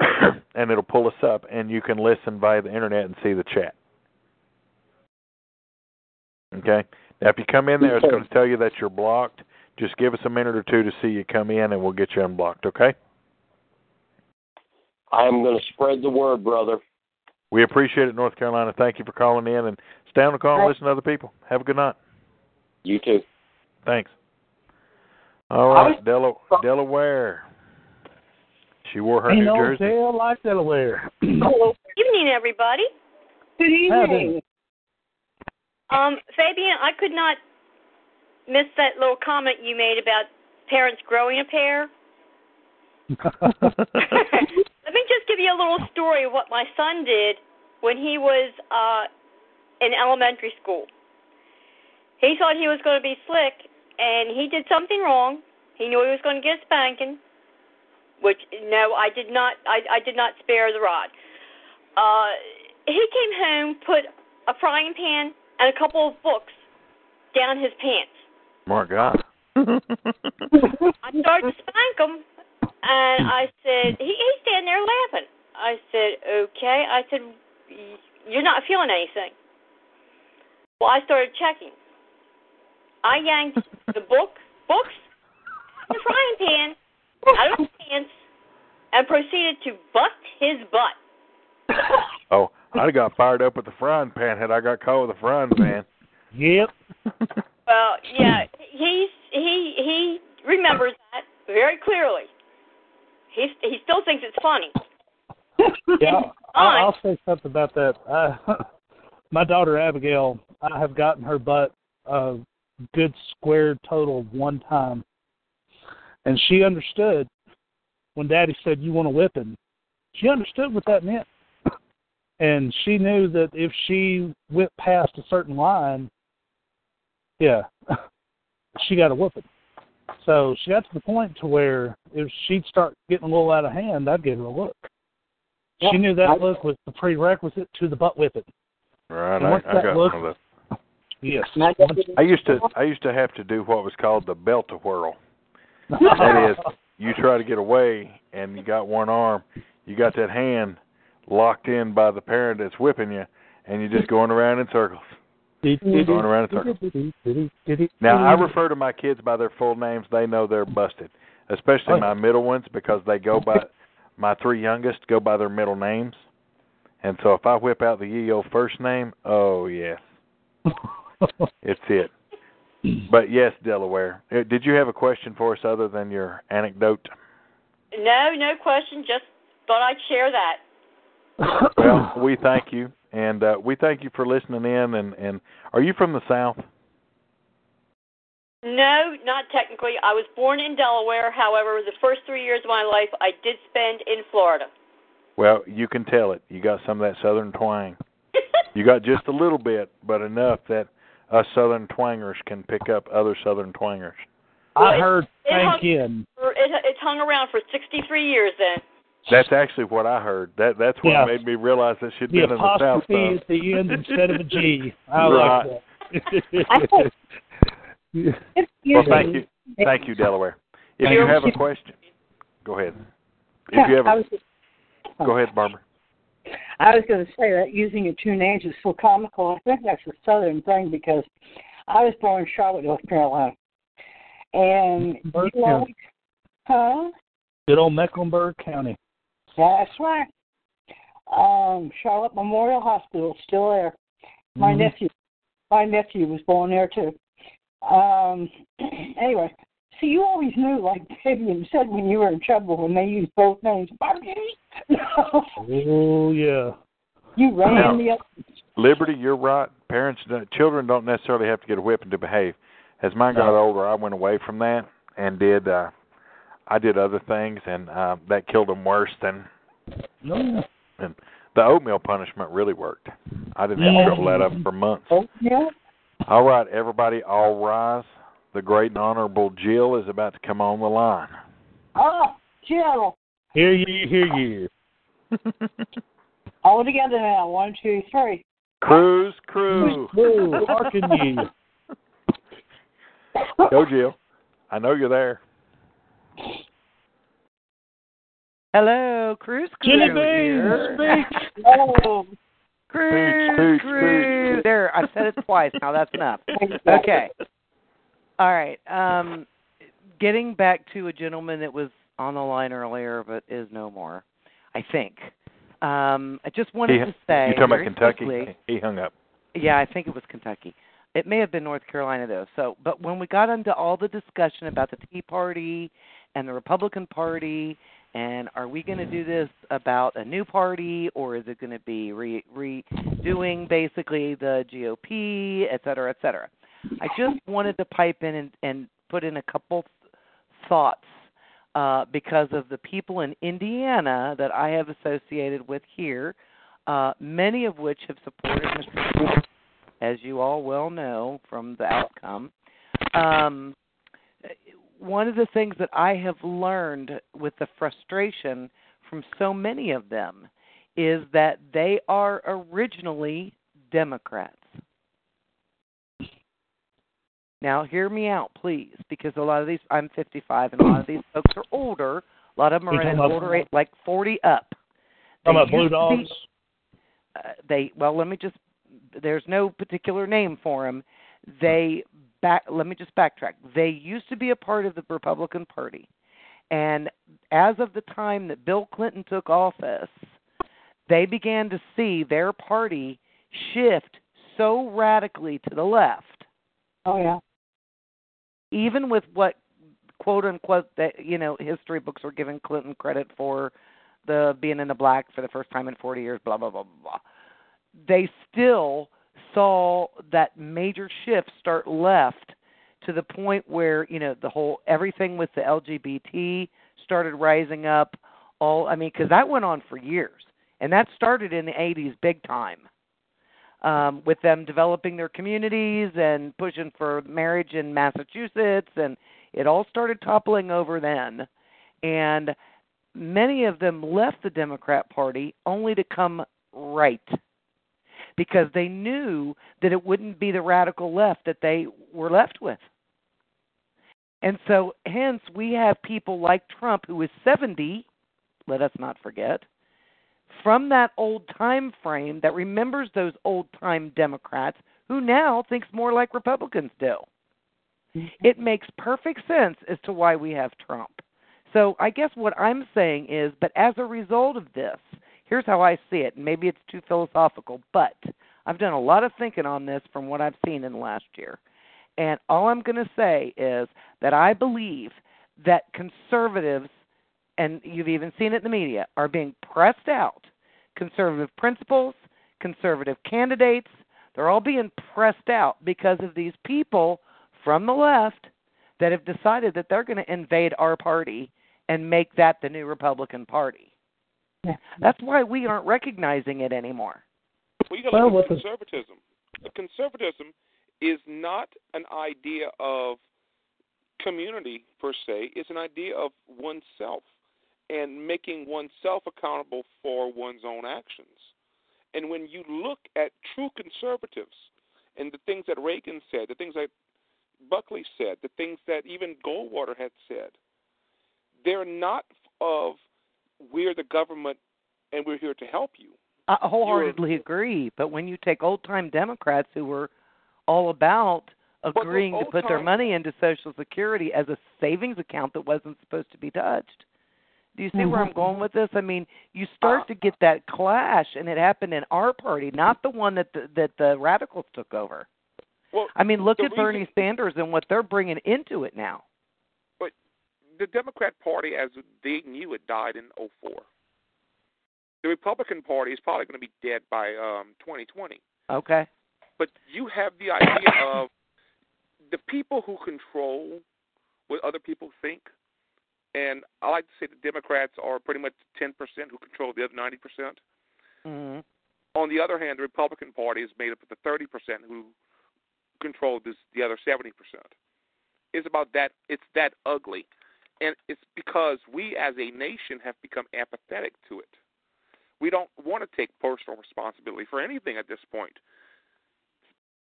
[SPEAKER 5] *coughs* and it'll pull us up, and you can listen via the internet and see the chat. Okay. Now, if you come in there, it's going to tell you that you're blocked. Just give us a minute or two to see you come in, and we'll get you unblocked. Okay.
[SPEAKER 11] I'm going to spread the word, brother.
[SPEAKER 5] We appreciate it, North Carolina. Thank you for calling in, and stay on the call and listen to other people. Have a good night.
[SPEAKER 11] You too.
[SPEAKER 5] Thanks. All right, Dela- Delaware. She wore her
[SPEAKER 2] Ain't
[SPEAKER 5] New
[SPEAKER 2] no
[SPEAKER 5] Jersey.
[SPEAKER 2] jail like Delaware. *clears throat*
[SPEAKER 6] Hello. Evening, everybody.
[SPEAKER 7] Good
[SPEAKER 2] evening.
[SPEAKER 6] Um, Fabian, I could not miss that little comment you made about parents growing a pair. *laughs* *laughs* Let me just give you a little story of what my son did when he was uh, in elementary school. He thought he was going to be slick, and he did something wrong. He knew he was going to get a spanking, which no, I did not. I, I did not spare the rod. Uh, he came home, put a frying pan and a couple of books down his pants.
[SPEAKER 5] My God.
[SPEAKER 6] I started to spank him, and I said, he, he's standing there laughing. I said, okay. I said, you're not feeling anything. Well, I started checking. I yanked *laughs* the book, books, the frying pan out of his pants, and proceeded to butt his butt. *laughs*
[SPEAKER 5] Oh, I'd have got fired up with the frying pan had I got caught with the frying pan.
[SPEAKER 2] Yep. *laughs*
[SPEAKER 6] Well, yeah, he's he he remembers that very clearly. He he still thinks it's funny.
[SPEAKER 2] Yeah, I'll, I'll say something about that. Uh, my daughter Abigail, I have gotten her butt a good square total one time, and she understood when Daddy said, "You want a whipping." She understood what that meant, *coughs* and she knew that if she went past a certain line, yeah, *laughs* she got a whooping. So she got to the point to where if she'd start getting a little out of hand, I'd give her a look. She knew that look was the prerequisite to the butt whipping.
[SPEAKER 5] Right,
[SPEAKER 2] And
[SPEAKER 5] I, I got
[SPEAKER 2] look-
[SPEAKER 5] one of those.
[SPEAKER 2] Yes.
[SPEAKER 5] I used to I used to have to do what was called the belt a whirl. *laughs* That is, you try to get away and you got one arm, you got that hand locked in by the parent that's whipping you, and you're just going around in circles. Going around in circles. Now I refer to my kids by their full names. They know they're busted, especially
[SPEAKER 2] Oh,
[SPEAKER 5] my middle ones because they go by my three youngest go by their middle names, and so if I whip out the EO first name, oh yes, *laughs* it's it. But yes, Delaware. Uh, Did you have a question for us other than your anecdote?
[SPEAKER 6] No, no question. Just thought I'd share that.
[SPEAKER 5] Well, we thank you, and uh, we thank you for listening in. And and are you from the South?
[SPEAKER 6] No, not technically. I was born in Delaware. However, the first three years of my life I did spend in Florida.
[SPEAKER 5] Well, you can tell it. You got some of that Southern twang. *laughs* you got just a little bit, but enough that us Southern twangers can pick up other Southern twangers.
[SPEAKER 2] I heard
[SPEAKER 6] It hung,
[SPEAKER 2] thank in.
[SPEAKER 6] for- it, it hung around for 63 years then.
[SPEAKER 5] That's actually what I heard. That that's what
[SPEAKER 2] Yeah.
[SPEAKER 5] made me realize that she'd
[SPEAKER 2] The
[SPEAKER 5] been in the South.
[SPEAKER 2] apostrophe at the end *laughs* instead of a G. I
[SPEAKER 5] Right.
[SPEAKER 2] like that. *laughs*
[SPEAKER 5] Well, thank you, thank you, Delaware. If you have a question, go ahead. If you have,
[SPEAKER 4] I
[SPEAKER 5] a,
[SPEAKER 4] was,
[SPEAKER 5] go ahead, Barbara.
[SPEAKER 4] I was going to say that using your two names is so comical. I think that's a southern thing because I was born in Charlotte, North Carolina. And
[SPEAKER 2] Burke
[SPEAKER 4] you always,
[SPEAKER 2] County.
[SPEAKER 4] huh?
[SPEAKER 2] Good old Mecklenburg County.
[SPEAKER 4] That's right. Um, Charlotte Memorial Hospital still there. My
[SPEAKER 2] Mhm.
[SPEAKER 4] nephew, my nephew was born there too. Um, *clears throat* anyway, so you always knew, like Fabian said, when you were in trouble when they used both names. Barbie.
[SPEAKER 2] Oh yeah.
[SPEAKER 4] You ran
[SPEAKER 5] Now,
[SPEAKER 4] the
[SPEAKER 5] Liberty, you're right. Parents, don't- children don't necessarily have to get a whipping to behave. As mine got older, I went away from that and did. uh I did other things, and uh, that killed them worse than.
[SPEAKER 2] No.
[SPEAKER 5] And the oatmeal punishment really worked. I didn't have trouble that up for months.
[SPEAKER 4] Oh, yeah.
[SPEAKER 5] All right, everybody, all rise. The great and honorable Jill is about to come on the line.
[SPEAKER 4] Oh, Jill.
[SPEAKER 2] Hear ye, hear ye. *laughs*
[SPEAKER 4] All together now. One, two, three.
[SPEAKER 5] Cruz, crew.
[SPEAKER 2] Whoa, hearken ye.
[SPEAKER 5] Go, Jill. I know you're there.
[SPEAKER 12] Hello, Cruz Crew.
[SPEAKER 2] Jenny
[SPEAKER 12] here.
[SPEAKER 2] Bean, speak.
[SPEAKER 4] Oh,
[SPEAKER 12] Cruz,
[SPEAKER 5] Speech, speech,
[SPEAKER 12] Cruz.
[SPEAKER 5] speech.
[SPEAKER 12] There, I said it twice. Now that's enough. Okay. All right. Um, getting back to a gentleman that was on the line earlier, but is no more. I think. Um, I just wanted
[SPEAKER 5] He-
[SPEAKER 12] to say.
[SPEAKER 5] you talking about Kentucky?
[SPEAKER 12] quickly-
[SPEAKER 5] He hung up.
[SPEAKER 12] yeah, I think it was Kentucky. It may have been North Carolina though. So, but when we got into all the discussion about the Tea Party and the Republican Party, and are we going to do this about a new party or is it going to be re redoing basically the GOP, et cetera, et cetera? I just wanted to pipe in and, and put in a couple thoughts uh, because of the people in Indiana that I have associated with here, uh, many of which have supported Mr. Trump, as you all well know from the outcome. Um, one of the things that I have learned with the frustration from so many of them is that they are originally Democrats. Now, hear me out, please, because a lot of these, I'm 55, and a lot of these *coughs* folks are older. A lot of them are in an
[SPEAKER 2] talking about-
[SPEAKER 12] older age, like 40 up.
[SPEAKER 2] Talking about
[SPEAKER 12] They
[SPEAKER 2] blue
[SPEAKER 12] used to be-
[SPEAKER 2] dogs.
[SPEAKER 12] uh, they well let me just there's no particular name for them they back let me just backtrack they used to be a part of the republican party and as of the time that bill clinton took office they began to see their party shift so radically to the left
[SPEAKER 4] oh yeah.
[SPEAKER 12] Even with what quote unquote that you know history books were giving Clinton credit for the being in the black for the first time in 40 years blah blah blah blah blah they still saw that major shift start left to the point where you know the whole everything with the LGBT started rising up. All I mean cuz that went on for years. And that started in the 80s big time um, with them developing their communities and pushing for marriage in Massachusetts, and it all started toppling over then. And many of them left the Democrat Party only to come right because they knew that it wouldn't be the radical left that they were left with. And so, hence, we have people like Trump, who is 70, let us not forget, from that old time frame that remembers those old time Democrats who now thinks more like Republicans do. Mm-hmm. It makes perfect sense as to why we have Trump. So I guess what I'm saying is, but as a result of this, here's how I see it. and Maybe it's too philosophical, but I've done a lot of thinking on this from what I've seen in the last year. And all I'm going to say is that I believe that conservatives, and you've even seen it in the media, are being pressed out. Conservative principles, conservative candidates, they're all being pressed out because of these people from the left that have decided that they're going to invade our party and make that the new Republican Party.
[SPEAKER 4] Yeah.
[SPEAKER 12] That's why we aren't recognizing it anymore.
[SPEAKER 3] Well, you got to
[SPEAKER 2] Well,
[SPEAKER 3] look at conservatism. The conservatism is not an idea of community per se. It's an idea of oneself and making oneself accountable for one's own actions. And when you look at true conservatives and the things that Reagan said, the things that Buckley said, the things that even Goldwater had said, they're not of we're the government and we're here to help you.
[SPEAKER 12] I wholeheartedly agree. But when you take old time Democrats who were all about agreeing to put their money into Social Security as a savings account that wasn't supposed to be touched. Do you see where I'm going with this? I mean, you start to get that clash, and it happened in our party, not the one that the, that the radicals took over.
[SPEAKER 3] Well,
[SPEAKER 12] I mean, look
[SPEAKER 3] the
[SPEAKER 12] at Bernie Sanders and what they're bringing into it now.
[SPEAKER 3] But the Democrat Party, as they knew it, died in '04. The Republican Party is probably going to be dead by um 2020.
[SPEAKER 12] Okay.
[SPEAKER 3] But you have the idea of the people who control what other people think. And I like to say the Democrats are pretty much 10% who control the other 90%. percent
[SPEAKER 12] Mm-hmm.
[SPEAKER 3] On the other hand, the Republican Party is made up of the 30% who control this, the other 70%. It's about that. It's that ugly, and it's because we as a nation have become apathetic to it. We don't want to take personal responsibility for anything at this point.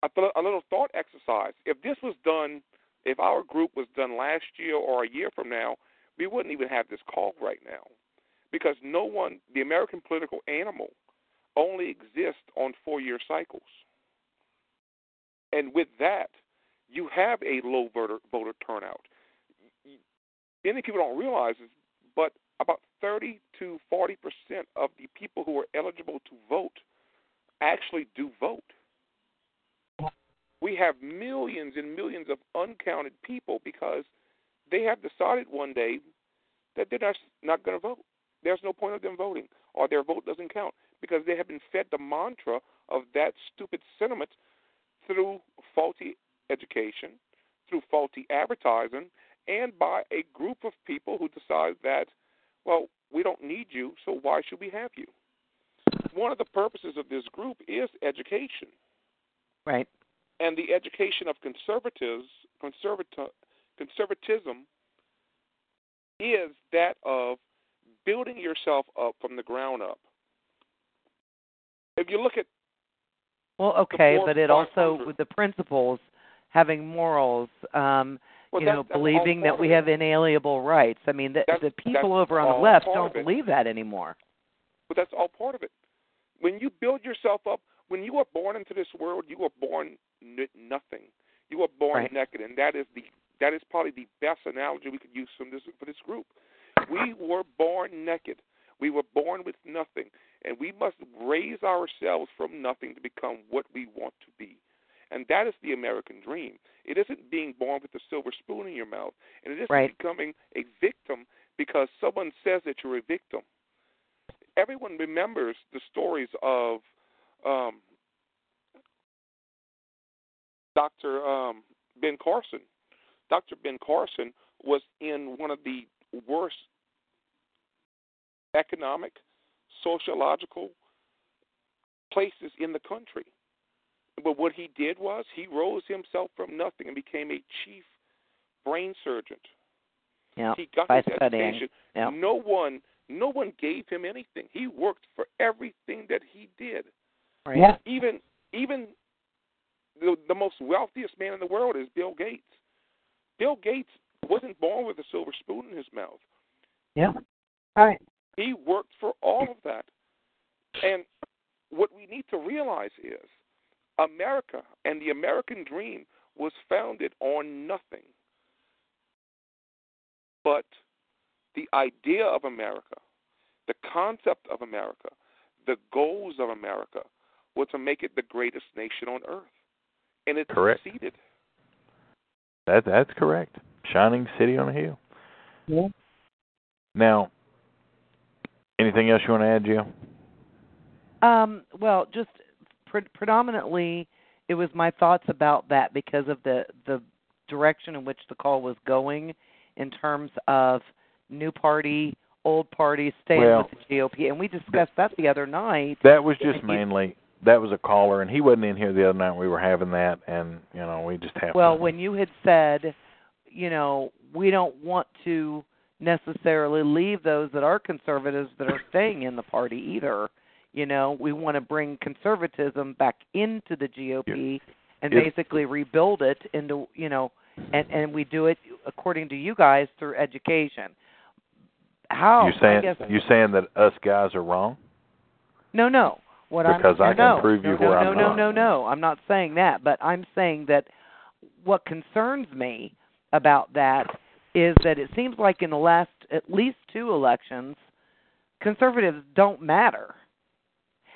[SPEAKER 3] A, th- a little thought exercise. If this was done, if our group was done last year or a year from now, we wouldn't even have this call right now, because no one, the American political animal, only exists on four-year cycles. And with that, you have a low voter voter turnout. Many people don't realize this, but about 30 to 40 percent of the people who are eligible to vote actually do vote. We have millions and millions of uncounted people because they have decided one day that they're not, not going to vote. There's no point of them voting, or their vote doesn't count because they have been fed the mantra of that stupid sentiment through faulty education, through faulty advertising, and by a group of people who decide that, well, we don't need you, so why should we have you? One of the purposes of this group is education.
[SPEAKER 12] Right.
[SPEAKER 3] And the education of conservatives, conservati- conservatism, is that of building yourself up from the ground up. If you look at
[SPEAKER 12] Well, okay, but it also with the principles, having morals, um,
[SPEAKER 3] Well,
[SPEAKER 12] you know, believing that we have inalienable rights. I mean, the, the people over on the left don't believe that anymore.
[SPEAKER 3] But that's all part of it. When you build yourself up, when you are born into this world, you are born nothing. You are born
[SPEAKER 12] Right.
[SPEAKER 3] naked, and that is the that is probably the best analogy we could use from this for this group. We were born naked. We were born with nothing, and we must raise ourselves from nothing to become what we want to be. And that is the American dream. It isn't being born with a silver spoon in your mouth, and it isn't
[SPEAKER 12] Right.
[SPEAKER 3] becoming a victim because someone says that you're a victim. Everyone remembers the stories of um, Dr. Um, Ben Carson. Dr. Ben Carson was in one of the worst economic, sociological places in the country. But what he did was he rose himself from nothing and became a chief brain surgeon.
[SPEAKER 12] Yeah.
[SPEAKER 3] He got
[SPEAKER 12] by
[SPEAKER 3] his
[SPEAKER 12] studying.
[SPEAKER 3] education.
[SPEAKER 12] Yeah.
[SPEAKER 3] No one, no one gave him anything. He worked for everything that he did.
[SPEAKER 12] Right.
[SPEAKER 4] Yeah.
[SPEAKER 3] Even, even the, the most wealthiest man in the world is Bill Gates. Bill Gates wasn't born with a silver spoon in his mouth.
[SPEAKER 4] Yeah. All right.
[SPEAKER 3] He worked for all of that. And what we need to realize is America and the American dream was founded on nothing but the idea of America, the concept of America, the goals of America were to make it the greatest nation on earth. And it
[SPEAKER 5] Correct.
[SPEAKER 3] succeeded.
[SPEAKER 5] That that's correct. Shining city on a hill.
[SPEAKER 4] Yeah.
[SPEAKER 5] Now, anything else you want to add, Jill?
[SPEAKER 12] Um, well, just pre- predominantly, it was my thoughts about that because of the the direction in which the call was going in terms of new party, old party, staying
[SPEAKER 5] Well,
[SPEAKER 12] with the GOP, and we discussed that the other night.
[SPEAKER 5] That was just
[SPEAKER 12] And you-
[SPEAKER 5] mainly that was a caller, and he wasn't in here the other night. We were having that, and you know, we just happened.
[SPEAKER 12] Well, when you had said, you know, we don't want to necessarily leave those that are conservatives that are staying in the party either. You know, we want to bring conservatism back into the GOP and
[SPEAKER 5] If-
[SPEAKER 12] basically rebuild it into, you know, and and we do it according to you guys through education. How?
[SPEAKER 5] you saying you saying that us guys are wrong?
[SPEAKER 12] no, no. What
[SPEAKER 5] Because
[SPEAKER 12] I'm,
[SPEAKER 5] I can
[SPEAKER 12] no,
[SPEAKER 5] prove you
[SPEAKER 12] no,
[SPEAKER 5] where
[SPEAKER 12] no,
[SPEAKER 5] I'm
[SPEAKER 12] no,
[SPEAKER 5] not.
[SPEAKER 12] No, no, no. I'm not saying that, but I'm saying that what concerns me about that is that it seems like in the last at least two elections, conservatives don't matter,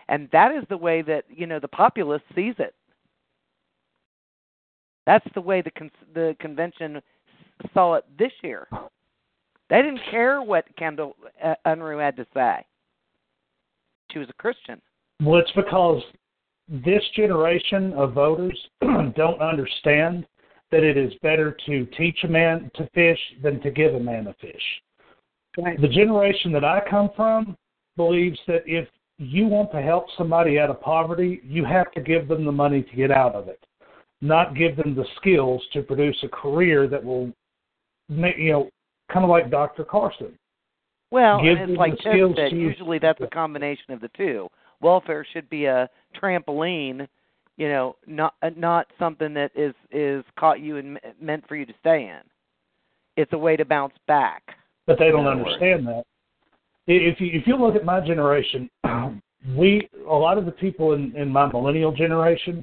[SPEAKER 12] and that is the way that you know the populace sees it. That's the way the con- the convention saw it this year. They didn't care what Kendal uh, Unruh had to say. she was a Christian.
[SPEAKER 2] Well, it's because this generation of voters *clears throat* don't understand that it is better to teach a man to fish than to give a man a fish.
[SPEAKER 4] Right.
[SPEAKER 2] The generation that I come from believes that if you want to help somebody out of poverty, you have to give them the money to get out of it, not give them the skills to produce a career that will make, you know, kind of like Dr. Carson.
[SPEAKER 12] Well,
[SPEAKER 2] Give
[SPEAKER 12] and it's like Ted said, usually that's *laughs* a combination of the two. Welfare should be a trampoline, you know, not uh, not something that is is caught you and meant for you to stay in. It's a way to bounce back.
[SPEAKER 2] but they don't
[SPEAKER 12] In words.
[SPEAKER 2] understand that. I- If you if you look at my generation, *clears throat* we a lot of the people in in my millennial generation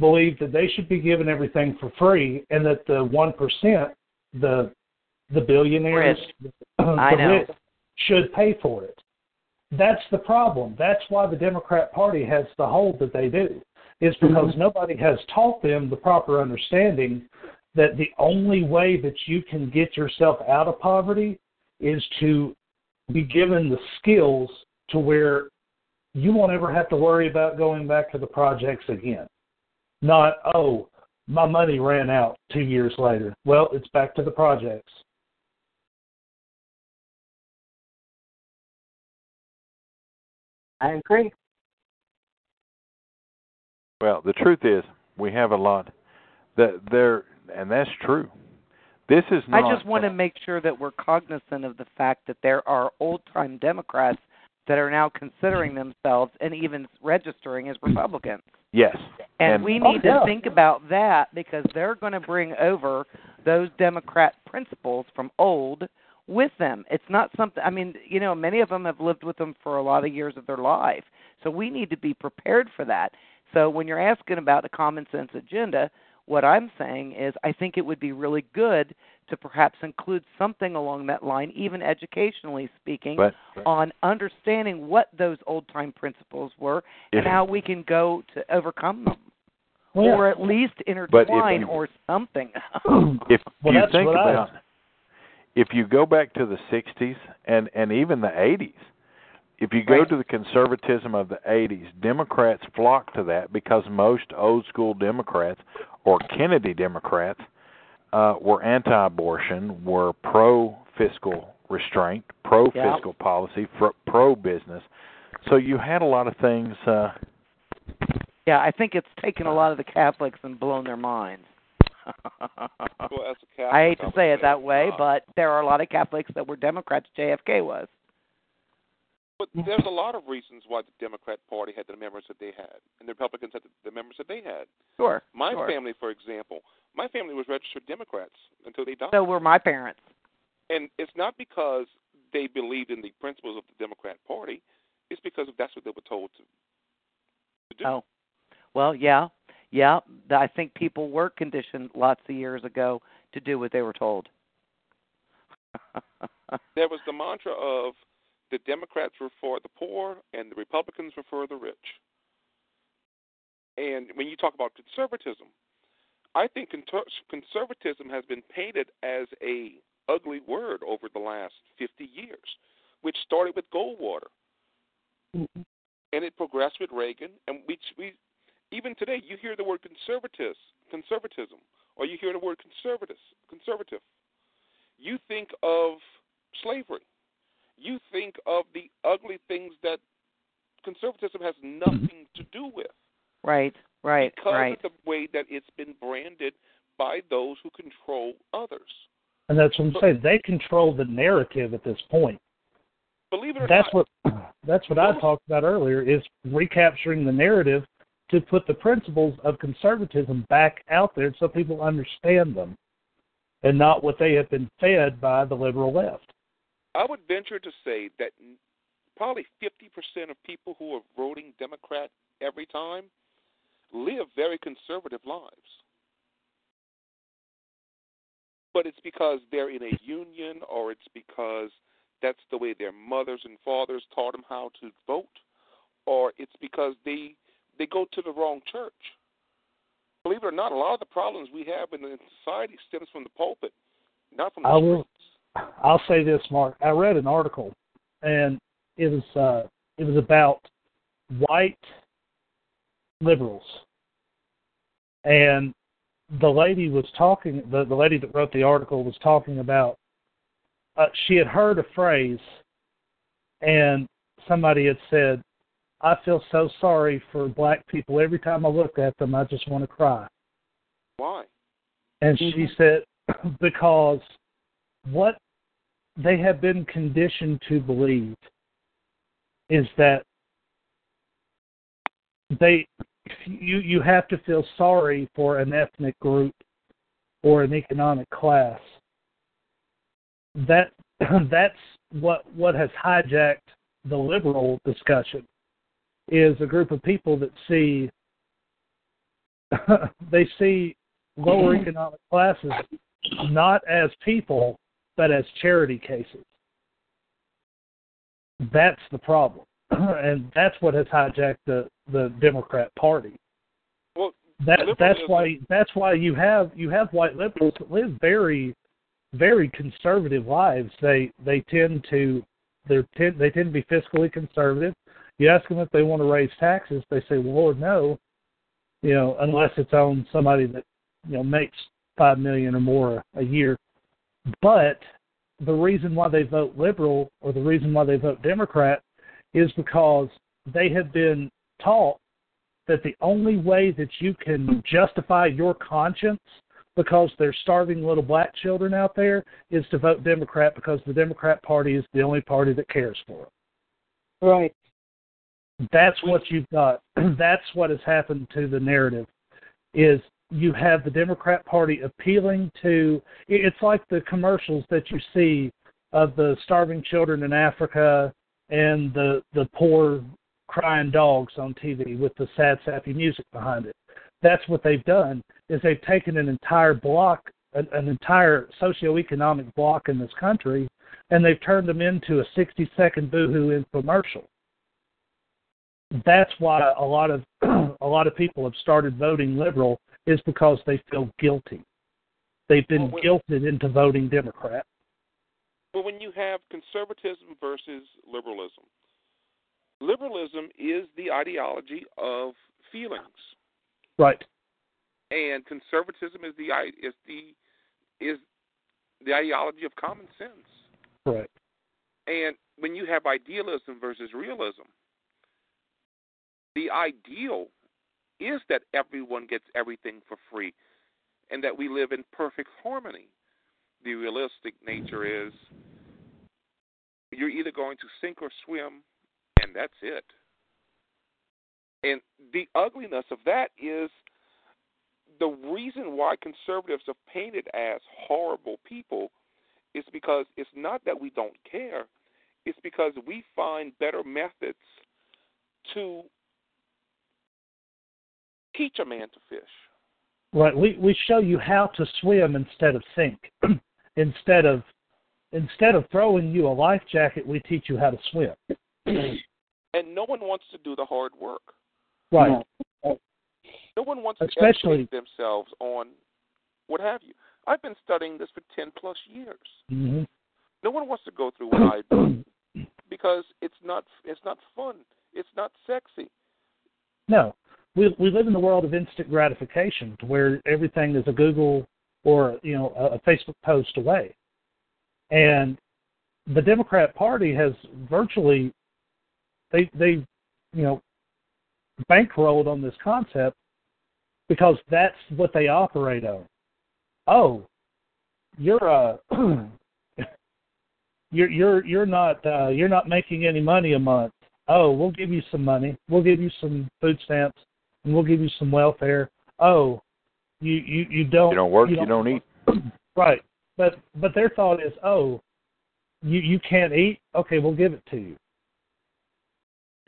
[SPEAKER 2] believe that they should be given everything for free, and that the one percent, the the billionaires, *clears throat*
[SPEAKER 12] I
[SPEAKER 2] the
[SPEAKER 12] know.
[SPEAKER 2] rich, should pay for it. That's the problem. That's why the Democrat Party has the hold that they do. Is mm-hmm. because nobody has taught them the proper understanding that the only way that you can get yourself out of poverty is to be given the skills to where you won't ever have to worry about going back to the projects again. Not, oh, my money ran out two years later. Well, it's back to the projects.
[SPEAKER 4] I agree.
[SPEAKER 5] Well, the truth is, we have a lot that there, and that's true. This is not.
[SPEAKER 12] I just want to make sure that we're cognizant of the fact that there are old time Democrats that are now considering themselves and even registering as Republicans.
[SPEAKER 5] Yes,
[SPEAKER 12] And, we
[SPEAKER 2] Oh,
[SPEAKER 12] need
[SPEAKER 2] yeah.
[SPEAKER 12] to think about that because they're going to bring over those Democrat principles from old with them. It's not something, I mean, you know, many of them have lived with them for a lot of years of their life. So we need to be prepared for that. So when you're asking about a common sense agenda, what I'm saying is I think it would be really good to perhaps include something along that line, even educationally speaking,
[SPEAKER 5] But
[SPEAKER 12] on understanding what those old time principles were and how we can go to overcome them.
[SPEAKER 2] Well.
[SPEAKER 12] Or at least
[SPEAKER 5] But if
[SPEAKER 12] intertwine
[SPEAKER 5] you-
[SPEAKER 12] or something. *clears throat*
[SPEAKER 5] if
[SPEAKER 2] Well,
[SPEAKER 5] you
[SPEAKER 2] that's
[SPEAKER 5] think
[SPEAKER 2] what I-
[SPEAKER 5] about if you go back to the 60s and and even the 80s if you go
[SPEAKER 12] Right.
[SPEAKER 5] to the conservatism of the 80s democrats flocked to that because most old school democrats or kennedy democrats uh were anti-abortion were pro fiscal restraint pro fiscal policy pro business so you had a lot of things uh
[SPEAKER 12] yeah, I think it's taken a lot of the Catholics and blown their minds.
[SPEAKER 3] Well, as a Catholic,
[SPEAKER 12] I hate to say it that
[SPEAKER 3] uh,
[SPEAKER 12] way, but there are a lot of Catholics that were Democrats. JFK was.
[SPEAKER 3] But there's a lot of reasons why the Democrat Party had the members that they had, and the Republicans had the, the members that they had.
[SPEAKER 12] Sure.
[SPEAKER 3] My
[SPEAKER 12] sure.
[SPEAKER 3] family, for example, my family was registered Democrats until they died.
[SPEAKER 12] So were my parents.
[SPEAKER 3] and it's not because they believed in the principles of the Democrat Party. It's because that's what they were told to, to do.
[SPEAKER 12] Oh, well, yeah, yeah. I think people were conditioned lots of years ago to do what they were told. *laughs*
[SPEAKER 3] There was the mantra of the Democrats were for the poor and the Republicans were for the rich. And when you talk about conservatism, I think conservatism has been painted as a ugly word over the last 50 years, which started with Goldwater. Mm-hmm. And it progressed with Reagan, and we, we even today you hear the word conservatis, conservatism, or you hear the word conservatus, conservative. You think of slavery. You think of the ugly things that conservatism has mm-hmm. nothing to do with
[SPEAKER 12] Right, right,
[SPEAKER 3] because
[SPEAKER 12] right.
[SPEAKER 3] of the way that it's been branded by those who control others.
[SPEAKER 2] And that's what I'm saying. They control the narrative at this point.
[SPEAKER 3] Believe it or
[SPEAKER 2] That's
[SPEAKER 3] not,
[SPEAKER 2] what *clears throat* that's what I talked about earlier is recapturing the narrative to put the principles of conservatism back out there so people understand them and not what they have been fed by the liberal left.
[SPEAKER 3] I would venture to say that probably 50% of people who are voting Democrat every time live very conservative lives. But it's because they're in a union or it's because that's the way their mothers and fathers taught them how to vote or it's because they they go to the wrong church. Believe it or not, a lot of the problems we have in the society stems from the pulpit, not from the
[SPEAKER 2] I
[SPEAKER 3] streets.
[SPEAKER 2] will I'll say this, Mark. I read an article and it was uh it was about white liberals. And the lady was talking, the, the lady that wrote the article was talking about, uh, she had heard a phrase, and somebody had said, I feel so sorry for black people. Every time I look at them, I just want to cry.
[SPEAKER 3] Why?
[SPEAKER 2] And she mm-hmm. said, *clears throat* because what they have been conditioned to believe is that they you you have to feel sorry for an ethnic group or an economic class. That *clears throat* that's what what has hijacked the liberal discussion is a group of people that see *laughs* they see lower mm-hmm. economic classes not as people but as charity cases. That's the problem. *clears throat* and that's what has hijacked the the Democrat Party.
[SPEAKER 3] Well,
[SPEAKER 2] that that's why that's why you have you have white liberals that live very very conservative lives. They they tend to they tend they tend to be fiscally conservative. You ask them if they want to raise taxes, they say, "Well, Lord, no." You know, unless it's on somebody that you know makes five million or more a year. But the reason why they vote liberal or the reason why they vote Democrat is because they have been taught that the only way that you can justify your conscience because there's starving little black children out there is to vote Democrat because the Democrat Party is the only party that cares for them.
[SPEAKER 4] Right.
[SPEAKER 2] That's what you've got. *clears throat* That's what has happened to the narrative is you have the Democrat Party appealing to it's like the commercials that you see of the starving children in Africa and the the poor crying dogs on TV with the sad sappy music behind it. That's what they've done is they've taken an entire block an, an entire socioeconomic block in this country and they've turned them into a 60 second boohoo infomercial. That's why a lot of *clears throat* a lot of people have started voting liberal is because they feel guilty. They've been
[SPEAKER 3] well,
[SPEAKER 2] guilted into voting Democrat.
[SPEAKER 3] But when you have conservatism versus liberalism, liberalism is the ideology of feelings.
[SPEAKER 2] Right.
[SPEAKER 3] And conservatism is the is the is the ideology of common sense.
[SPEAKER 2] Right.
[SPEAKER 3] And when you have idealism versus realism, the ideal is that everyone gets everything for free and that we live in perfect harmony. The realistic nature is you're either going to sink or swim, and that's it. And the ugliness of that is the reason why conservatives are painted as horrible people is because it's not that we don't care, it's because we find better methods to teach a man to fish.
[SPEAKER 2] Right. We we show you how to swim instead of sink. *clears throat* instead of instead of throwing you a life jacket, we teach you how to swim. *clears throat*
[SPEAKER 3] and no one wants to do the hard work.
[SPEAKER 2] Right.
[SPEAKER 3] No one wants
[SPEAKER 2] Especially,
[SPEAKER 3] to educate themselves on what have you. I've been studying this for ten plus years.
[SPEAKER 2] Mm-hmm.
[SPEAKER 3] No one wants to go through what I do *clears throat* because it's not it's not fun. It's not sexy.
[SPEAKER 2] No, we we live in the world of instant gratification, where everything is a Google or you know a, a Facebook post away, and the Democrat Party has virtually they they you know bankrolled on this concept because that's what they operate on. Oh, you're uh *clears throat* you're you're you're not uh you're not making any money a month. Oh, we'll give you some money. We'll give you some food stamps and we'll give you some welfare. Oh, you you you don't
[SPEAKER 5] you don't work,
[SPEAKER 2] you
[SPEAKER 5] don't,
[SPEAKER 2] don't
[SPEAKER 5] eat. *clears throat*
[SPEAKER 2] Right, but but their thought is, oh, you you can't eat. Okay, we'll give it to you.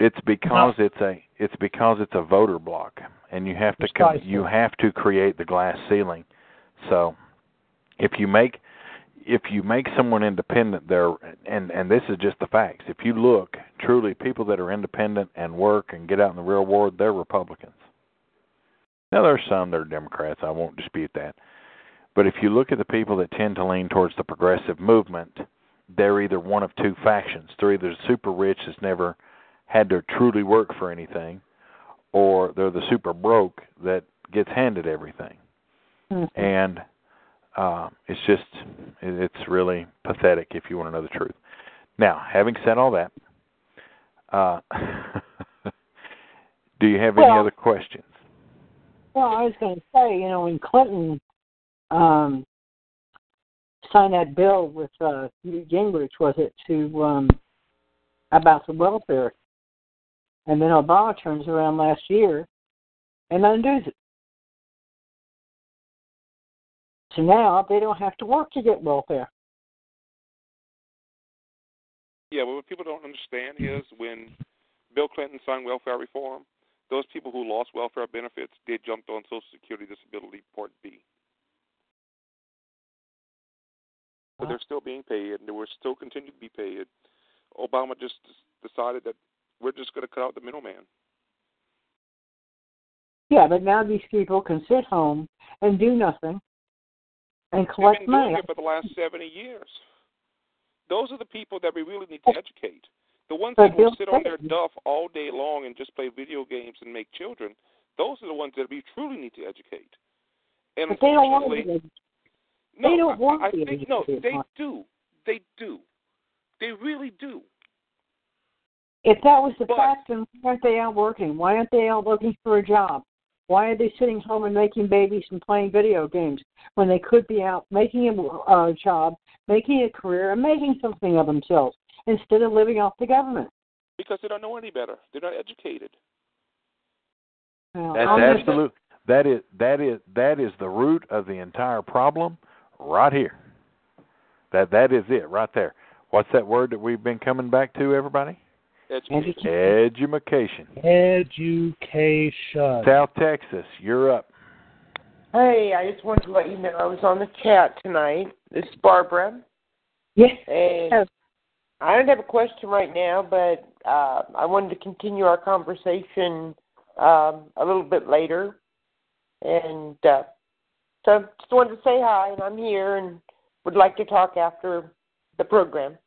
[SPEAKER 5] It's because no. it's a it's because it's a voter block, and you have to com- you have to create the glass ceiling. So, if you make if you make someone independent there and and this is just the facts if you look truly people that are independent and work and get out in the real world they're republicans now there's some that are democrats i won't dispute that but if you look at the people that tend to lean towards the progressive movement they're either one of two factions they're either the super rich that's never had to truly work for anything, or they're the super broke that gets handed everything.
[SPEAKER 4] Mm-hmm.
[SPEAKER 5] And uh, it's just it's really pathetic if you want to know the truth. Now, having said all that, uh, *laughs* do you have any other questions?
[SPEAKER 4] Well, I was going to say, you know, when Clinton um, signed that bill with uh, Gingrich, was it to um, about the welfare, and then Obama turns around last year and undoes it. So now they don't have to work to get welfare.
[SPEAKER 3] Yeah, but what people don't understand is when Bill Clinton signed welfare reform, those people who lost welfare benefits, they jumped on Social Security Disability Part B. But they're still being paid, and they will still continue to be paid. Obama just decided that we're just going to cut out the middleman.
[SPEAKER 4] Yeah, but now these people can sit home and do nothing and collect
[SPEAKER 3] They've been
[SPEAKER 4] money.
[SPEAKER 3] doing it for the last 70 years. Those are the people that we really need to educate. The ones that will sit on their duff all day long and just play video games and make children, those are the ones that we truly need to educate. And
[SPEAKER 4] But they don't want to.
[SPEAKER 3] no,
[SPEAKER 4] they don't want
[SPEAKER 3] I, I
[SPEAKER 4] the
[SPEAKER 3] think no, they do. They do. They really do.
[SPEAKER 4] If that was the
[SPEAKER 3] But-
[SPEAKER 4] fact, then why aren't they out working? Why aren't they out looking for a job? Why are they sitting home and making babies and playing video games when they could be out making a uh, job, making a career, and making something of themselves instead of living off the government?
[SPEAKER 3] Because they don't know any better. They're not educated.
[SPEAKER 4] Well,
[SPEAKER 5] That's
[SPEAKER 4] I'm just-
[SPEAKER 5] absolute. That is that is that is the root of the entire problem, right here. That that is it right there. What's that word that we've been coming back to, everybody?
[SPEAKER 3] Education.
[SPEAKER 5] Education.
[SPEAKER 2] Education.
[SPEAKER 5] South Texas, you're up.
[SPEAKER 13] Hey, I just wanted to let you know I was on the chat tonight. This is Barbara.
[SPEAKER 4] Yes.
[SPEAKER 13] And I don't have a question right now, but uh, I wanted to continue our conversation um, a little bit later. And uh, so just wanted to say hi, and I'm here and would like to talk after the program.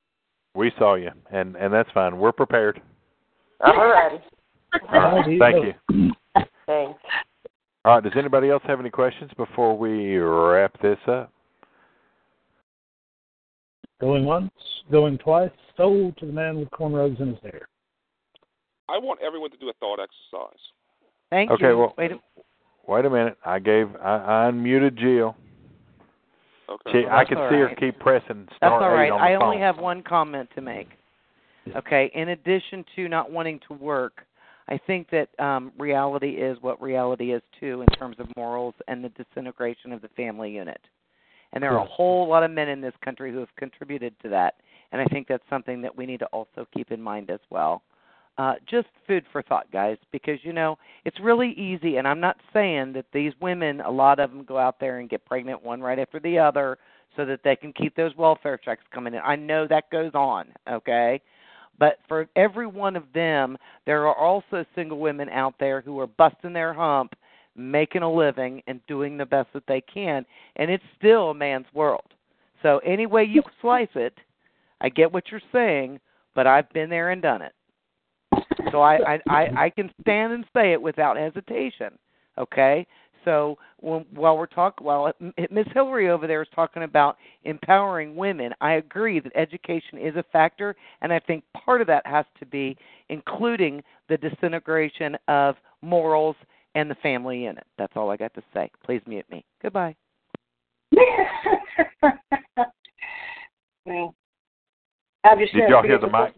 [SPEAKER 5] We saw you, and and that's fine. We're prepared.
[SPEAKER 13] All righty.
[SPEAKER 5] All right. Thank you.
[SPEAKER 13] Thanks.
[SPEAKER 5] All right. Does anybody else have any questions before we wrap this up?
[SPEAKER 2] Going once, going twice, sold to the man with cornrows in his hair.
[SPEAKER 3] I want everyone to do a thought exercise.
[SPEAKER 12] Thank
[SPEAKER 5] okay.
[SPEAKER 12] you.
[SPEAKER 5] Well,
[SPEAKER 12] Wait a-
[SPEAKER 5] wait a minute. I gave I, I unmuted Jill.
[SPEAKER 3] Okay.
[SPEAKER 5] She,
[SPEAKER 12] Well,
[SPEAKER 5] I
[SPEAKER 12] that's
[SPEAKER 5] could
[SPEAKER 12] all
[SPEAKER 5] see her keep pressing
[SPEAKER 12] That's
[SPEAKER 5] star
[SPEAKER 12] all
[SPEAKER 5] eight on the
[SPEAKER 12] I
[SPEAKER 5] phone.
[SPEAKER 12] only have one comment to make. Okay, in addition to not wanting to work, I think that um, reality is what reality is too in terms of morals and the disintegration of the family unit. And there are a whole lot of men in this country who have contributed to that. And I think that's something that we need to also keep in mind as well. Uh, just food for thought, guys, because you know it's really easy. And I'm not saying that these women, a lot of them, go out there and get pregnant one right after the other, so that they can keep those welfare checks coming in. I know that goes on, okay? But for every one of them, there are also single women out there who are busting their hump, making a living, and doing the best that they can. And it's still a man's world. So, any way you slice it, I get what you're saying, but I've been there and done it. So I I I, I can stand and say it without hesitation. Okay, so when, while we're talking, while Miss Hillary over there is talking about empowering women, I agree that education is a factor, and I think part of that has to be including the disintegration of morals and the family unit. That's all I got to say. Please mute me. Goodbye. *laughs*
[SPEAKER 4] well, I've just
[SPEAKER 5] Did y'all hear the mic?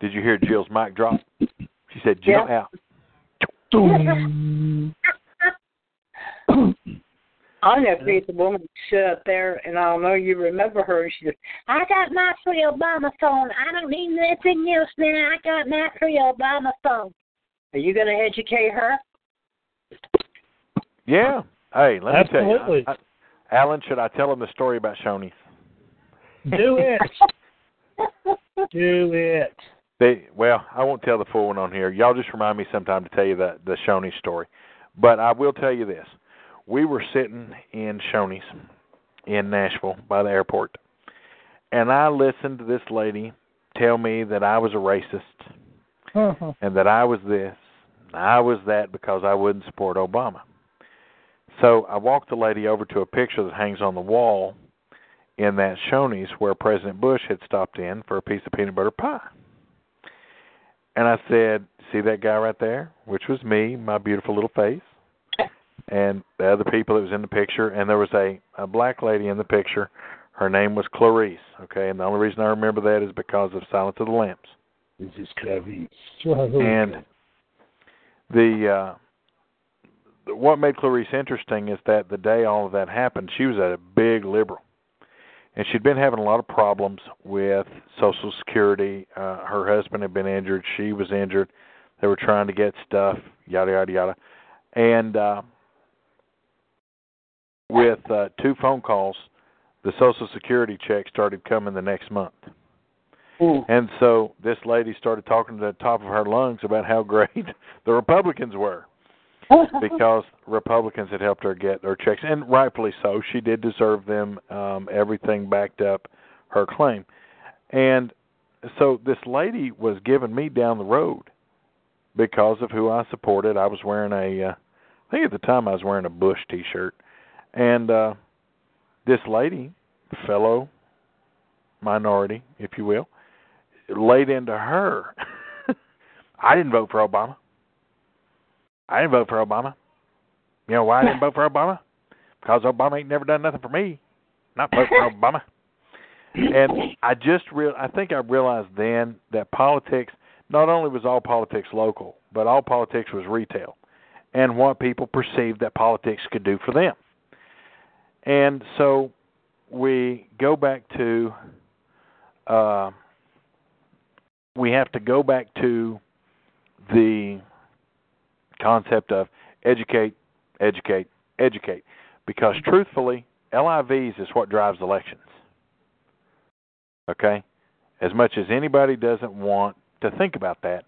[SPEAKER 5] Did you hear Jill's mic drop? She said, "Jill
[SPEAKER 4] Yeah.
[SPEAKER 5] out." *laughs*
[SPEAKER 4] I never beat the woman who stood up there, and I don't know you remember her. And she said, "I got my free Obama phone. I don't need nothing else now. I got my free Obama phone." Are you going to educate her?
[SPEAKER 5] Yeah. Hey, let me tell you, I, I, Alan. Should I tell him the story about Shoney's?
[SPEAKER 2] Do it. *laughs* Do it.
[SPEAKER 5] They well, I won't tell the full one on here. Y'all just remind me sometime to tell you the the Shoney's story. But I will tell you this: we were sitting in Shoney's in Nashville by the airport, and I listened to this lady tell me that I was a racist, uh-huh. and that I was this, I was that because I wouldn't support Obama. So I walked the lady over to a picture that hangs on the wall in that Shoney's where President Bush had stopped in for a piece of peanut butter pie. And I said, See that guy right there? Which was me, my beautiful little face. And the other people that was in the picture, and there was a, a black lady in the picture. Her name was Clarice, okay, and the only reason I remember that is because of Silence of the Lambs.
[SPEAKER 2] This is Clarice.
[SPEAKER 5] And the uh what made Clarice interesting is that the day all of that happened, she was a big liberal. And she'd been having a lot of problems with Social Security. Uh her husband had been injured, she was injured. They were trying to get stuff, yada yada yada. And uh with uh two phone calls, the Social Security check started coming the next month. And so this lady started talking to the top of her lungs about how great *laughs* the Republicans were *laughs* because Republicans had helped her get her checks, and rightfully so. She did deserve them. Um, everything backed up her claim, and so this lady was giving me down the road because of who I supported. I was wearing a, uh, I think at the time I was wearing a Bush T-shirt, and uh, this lady, fellow minority, if you will, laid into her. *laughs* I didn't vote for Obama. I didn't vote for Obama. You know why I didn't vote for Obama? Because Obama ain't never done nothing for me. Not vote for Obama. And I just real I think I realized then that politics not only was all politics local, but all politics was retail and what people perceived that politics could do for them. And so we go back to uh we have to go back to the concept of educate, educate, educate. Because truthfully, LIVs is what drives elections. Okay? As much as anybody doesn't want to think about that,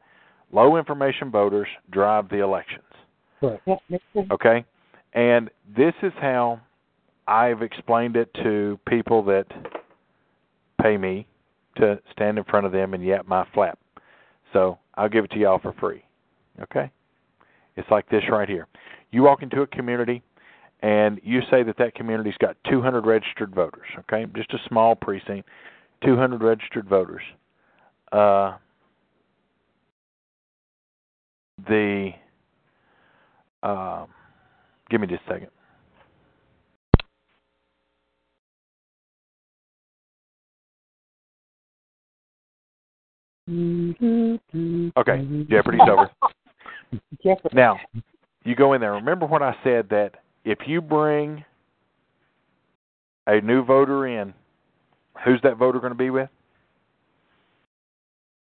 [SPEAKER 5] low information voters drive the elections.
[SPEAKER 2] Right.
[SPEAKER 5] Okay? And this is how I've explained it to people that pay me to stand in front of them and yap my flap. So I'll give it to y'all for free. Okay? It's like this right here. You walk into a community and you say that that community's got 200 registered voters, okay? Just a small precinct, 200 registered voters. Uh, the uh, give me just a second. Okay, mm-hmm. Jeopardy's over. *laughs*
[SPEAKER 4] Jeopardy.
[SPEAKER 5] Now, you go in there. Remember what I said that if you bring a new voter in, who's that voter going to be with?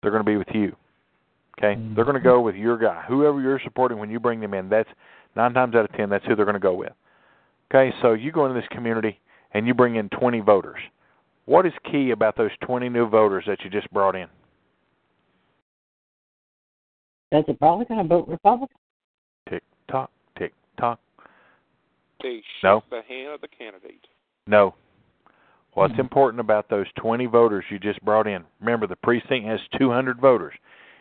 [SPEAKER 5] They're going to be with you. Okay? Mm-hmm. They're going to go with your guy. Whoever you're supporting when you bring them in, that's nine times out of ten, that's who they're going to go with. Okay? So you go into this community and you bring in 20 voters. What is key about those 20 new voters that you just brought in?
[SPEAKER 4] That they're probably going to vote Republican.
[SPEAKER 5] Tick tock, tick tock.
[SPEAKER 3] They shake
[SPEAKER 5] No.
[SPEAKER 3] the hand of the candidate.
[SPEAKER 5] No. What's important about those 20 voters you just brought in? Remember, the precinct has 200 voters.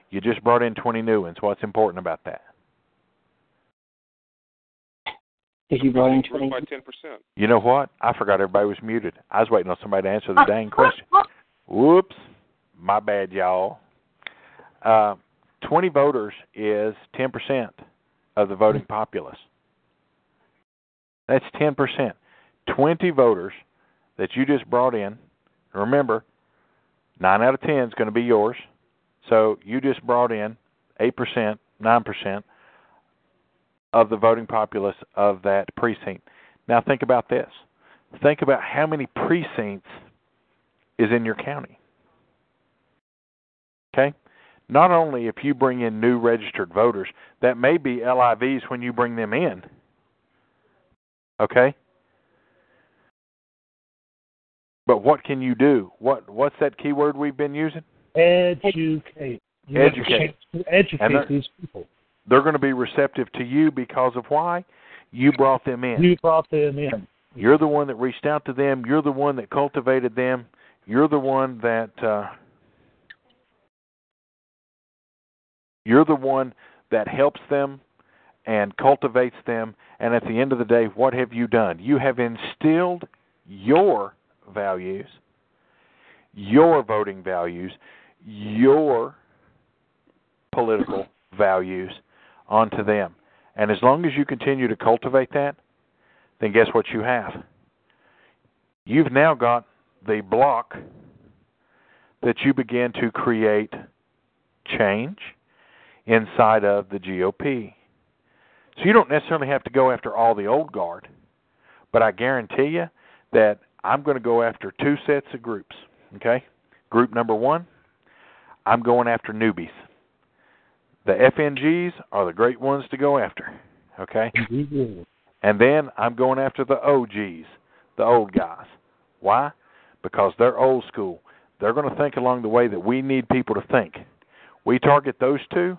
[SPEAKER 5] You just brought in 20 new ones. What's important about that?
[SPEAKER 4] If you brought in 20.
[SPEAKER 3] by ten percent.
[SPEAKER 5] You know what? I forgot everybody was muted. I was waiting on somebody to answer the dang question. *laughs* Whoops. My bad, y'all. Uh, 20 voters is 10% of the voting hmm. populace. That's 10%. 20 voters that you just brought in. Remember, 9 out of 10 is going to be yours. So you just brought in 8%, 9% of the voting populace of that precinct. Now think about this. Think about how many precincts is in your county. Okay? Not only if you bring in new registered voters, that may be LIVs when you bring them in. Okay? But what can you do? What what's that keyword we've been using?
[SPEAKER 2] Educate. You
[SPEAKER 5] Educate.
[SPEAKER 2] Educate
[SPEAKER 5] they're-
[SPEAKER 2] these people.
[SPEAKER 5] They're going to be receptive to you because of why? You brought them in.
[SPEAKER 2] You brought them in.
[SPEAKER 5] You're the one that reached out to them. You're the one that cultivated them. You're the one that uh, You're the one that helps them and cultivates them. And at the end of the day, what have you done? You have instilled your values, your voting values, your political *clears throat* values onto them. And as long as you continue to cultivate that, then guess what you have? You've now got the block that you begin to create change inside of the GOP. So you don't necessarily have to go after all the old guard, but I guarantee you that I'm going to go after two sets of groups. Okay? Group number one, I'm going after newbies. The FNGs are the great ones to go after. Okay? Mm-hmm. And then I'm going after the OGs, the old guys. Why? Because they're old school. They're going to think along the way that we need people to think. We target those two,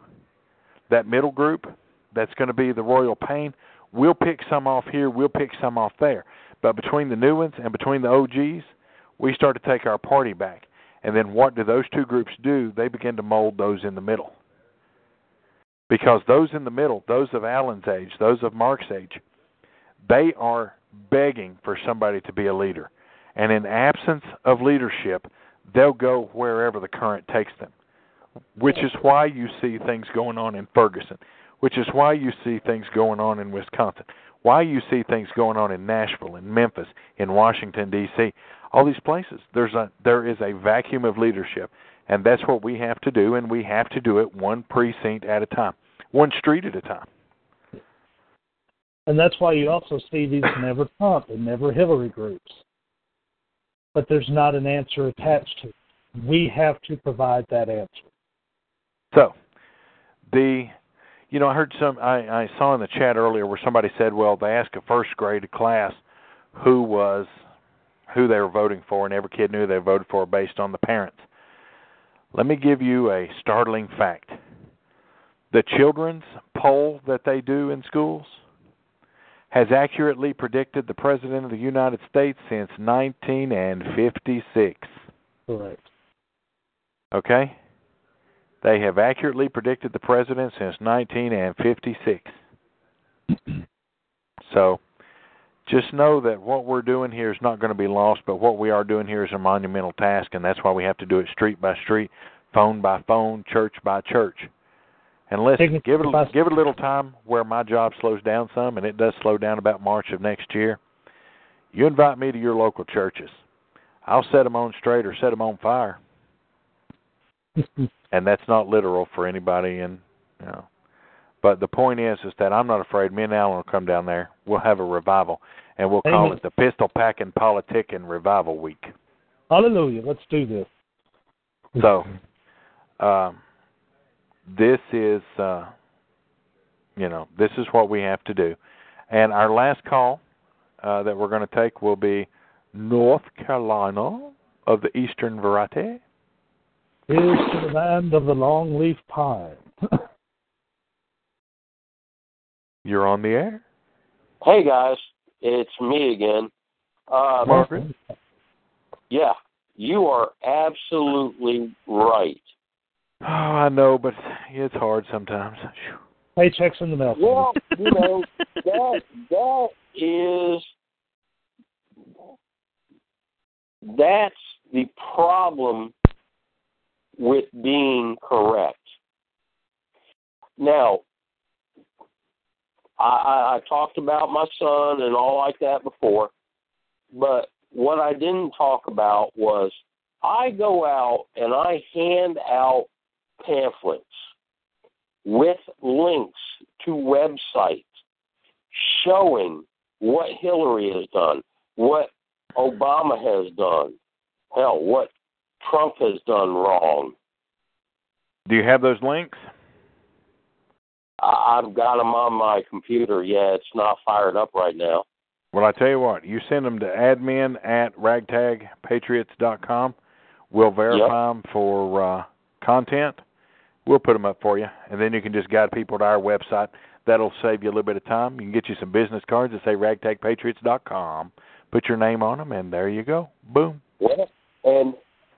[SPEAKER 5] that middle group, that's going to be the royal pain. We'll pick some off here, we'll pick some off there. But between the new ones and between the OGs, we start to take our party back. And then what do those two groups do? They begin to mold those in the middle. Because those in the middle, those of Alan's age, those of Mark's age, they are begging for somebody to be a leader. And in absence of leadership, they'll go wherever the current takes them. Which is why you see things going on in Ferguson, which is why you see things going on in Wisconsin, why you see things going on in Nashville, in Memphis, in Washington D.C. All these places, there's a there is a vacuum of leadership, and that's what we have to do, and we have to do it one precinct at a time, one street at a time.
[SPEAKER 2] And that's why you also see these never Trump and never Hillary groups. But there's not an answer attached to it. We have to provide that answer.
[SPEAKER 5] So, the you know, I heard some I, I saw in the chat earlier where somebody said, well, they asked a first grade class who was who they were voting for, and every kid knew they voted for based on the parents. Let me give you a startling fact. The children's poll that they do in schools has accurately predicted the president of the United States since 1956.
[SPEAKER 2] Correct.
[SPEAKER 5] Okay? They have accurately predicted the president since 1956. so, just know that what we're doing here is not going to be lost, but what we are doing here is a monumental task, and that's why we have to do it street by street, phone by phone, church by church. And listen, give it a, give it a little time where my job slows down some, and it does slow down about March of next year. You invite me to your local churches. I'll set them on straight or set them on fire. *laughs* and that's not literal for anybody and you know but the point is is that I'm not afraid me and Alan will come down there. We'll have a revival and we'll call
[SPEAKER 2] Amen.
[SPEAKER 5] it the Pistol Packing Politicking Revival Week.
[SPEAKER 2] Hallelujah. Let's do this.
[SPEAKER 5] So um this is uh you know, this is what we have to do. And our last call uh that we're going to take will be North Carolina of the Eastern Variety.
[SPEAKER 2] Here's to the land of the longleaf pine. *laughs*
[SPEAKER 5] You're on the air.
[SPEAKER 11] Hey guys, it's me again. Uh,
[SPEAKER 5] Margaret.
[SPEAKER 11] Yeah, you are absolutely right.
[SPEAKER 5] Oh, I know, but it's hard sometimes.
[SPEAKER 2] Paychecks in the mail.
[SPEAKER 11] Well, you know *laughs* that that is that's the problem with being correct. Now, I, I, I talked about my son and all like that before, but what I didn't talk about was I go out and I hand out pamphlets with links to websites showing what Hillary has done, what Obama has done, hell, what Trump has done wrong.
[SPEAKER 5] Do you have those links?
[SPEAKER 11] I- I've got them on my computer. Yeah, it's not fired up right now.
[SPEAKER 5] Well, I tell you what, you send them to admin at ragtagpatriots.com. We'll verify them for uh, content. We'll put them up for you, and then you can just guide people to our website. That'll save you a little bit of time. You can get you some business cards that say ragtagpatriots.com. Put your name on them, and there you go. Boom.
[SPEAKER 11] Well, and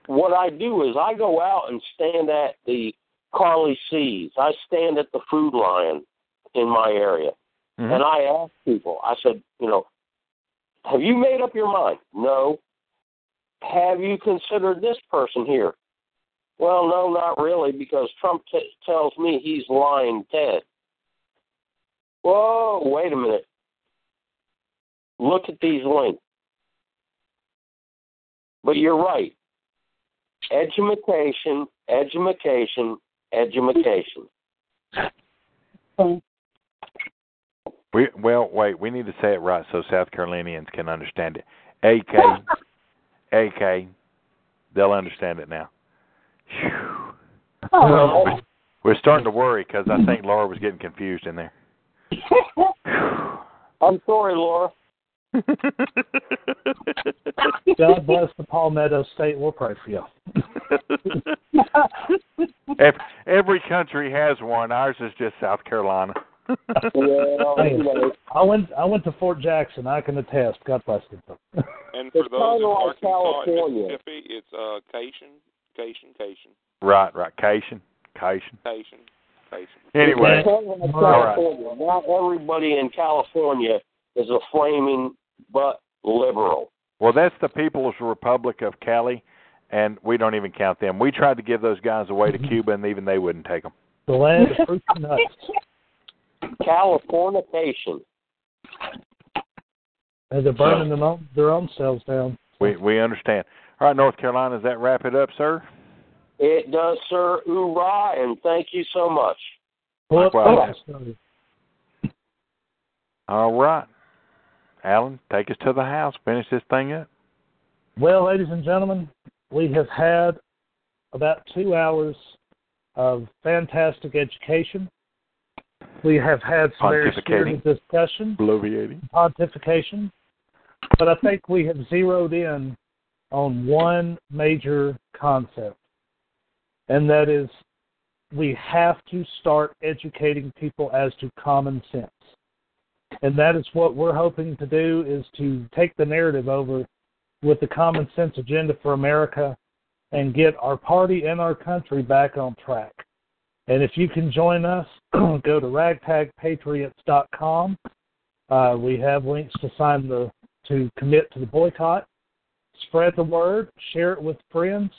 [SPEAKER 11] what I do is I go out and stand at the Carly sees. I stand at the food line in my area,
[SPEAKER 5] Mhm.
[SPEAKER 11] and I ask people. I said, you know, have you made up your mind? No. Have you considered this person here? Well, no, not really, because Trump t- tells me he's lying dead. Whoa, wait a minute. Look at these links. But you're right. Education, education, education.
[SPEAKER 5] We well, wait. We need to say it right so South Carolinians can understand it. AK, AK, *laughs* they'll understand it now. Phew.
[SPEAKER 11] Oh.
[SPEAKER 5] We're starting to worry because I think Laura was getting confused in there. *laughs*
[SPEAKER 11] I'm sorry, Laura. *laughs*
[SPEAKER 2] God bless the Palmetto State. We'll pray for you. *laughs*
[SPEAKER 5] Ev- Every country has one. Ours is just South Carolina.
[SPEAKER 11] well,
[SPEAKER 2] Hey,
[SPEAKER 11] you know,
[SPEAKER 2] I went. I went to Fort Jackson. I can attest. God bless them.
[SPEAKER 3] And for
[SPEAKER 11] It's
[SPEAKER 3] those in Arkansas
[SPEAKER 11] California.
[SPEAKER 3] Mississippi, it's uh, Cation, Cation, Cation,
[SPEAKER 5] Right, right. Cation, Cation.
[SPEAKER 3] Cation, Cation.
[SPEAKER 5] Anyway,
[SPEAKER 11] it's
[SPEAKER 5] all right.
[SPEAKER 11] California. Not everybody in California is a flaming butt liberal.
[SPEAKER 5] Well, that's the People's Republic of Cali, and we don't even count them. We tried to give those guys away to Cuba, and even they wouldn't take them.
[SPEAKER 2] The land of fruits and nuts.
[SPEAKER 11] Californication.
[SPEAKER 2] And they're burning them own, their own selves down.
[SPEAKER 5] We we understand. All right, North Carolina, does that wrap it up, sir?
[SPEAKER 11] It does, sir. Hoorah, and thank you so much.
[SPEAKER 2] Pull up
[SPEAKER 5] Likewise. All right, Alan, take us to the house. Finish this thing up.
[SPEAKER 2] Well, ladies and gentlemen, we have had about two hours of fantastic education. We have had some very spirited discussion,
[SPEAKER 5] Bloviating.
[SPEAKER 2] pontification, but I think we have zeroed in on one major concept, and that is we have to start educating people as to common sense. And that is what we're hoping to do is to take the narrative over with the common sense agenda for America and get our party and our country back on track. And if you can join us, *clears throat* go to ragtagpatriots.com. Uh, we have links to sign the to commit to the boycott. Spread the word, share it with friends.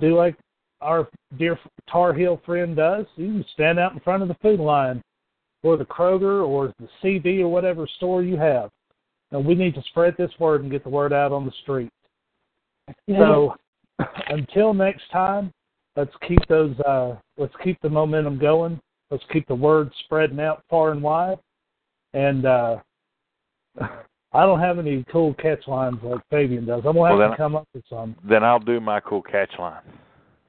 [SPEAKER 2] Do like our dear Tar Heel friend does. You can stand out in front of the food line or the Kroger or the CD or whatever store you have. And we need to spread this word and get the word out on the street. So *laughs* until next time, let's keep those uh let's keep the momentum going. Let's keep the word spreading out far and wide. And uh *laughs* I don't have any cool catch lines like Fabian does. I'm gonna have
[SPEAKER 5] Well,
[SPEAKER 2] to come up with some.
[SPEAKER 5] Then I'll do my cool catch line.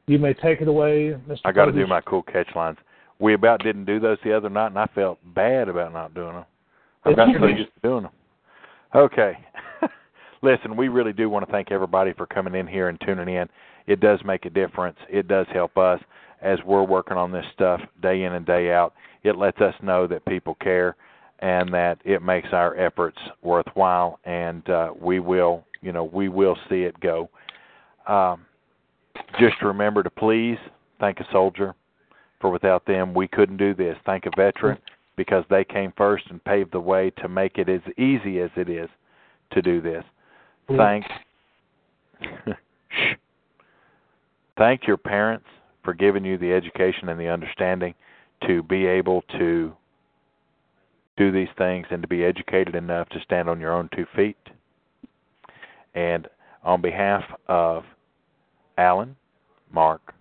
[SPEAKER 2] You may take it away, Mr.
[SPEAKER 5] I got to
[SPEAKER 2] Kobe.
[SPEAKER 5] do my cool catch lines. We about didn't do those the other night, and I felt bad about not doing them. I got so used to doing them. Okay. *laughs* Listen, we really do want to thank everybody for coming in here and tuning in. It does make a difference. It does help us as we're working on this stuff day in and day out. It lets us know that people care and that it makes our efforts worthwhile and uh we will, you know, we will see it go. Um just remember to please thank a soldier for without them we couldn't do this. Thank a veteran because they came first and paved the way to make it as easy as it is to do this. Thank thank your parents for giving you the education and the understanding to be able to do these things and to be educated enough to stand on your own two feet. And on behalf of Alan, Mark,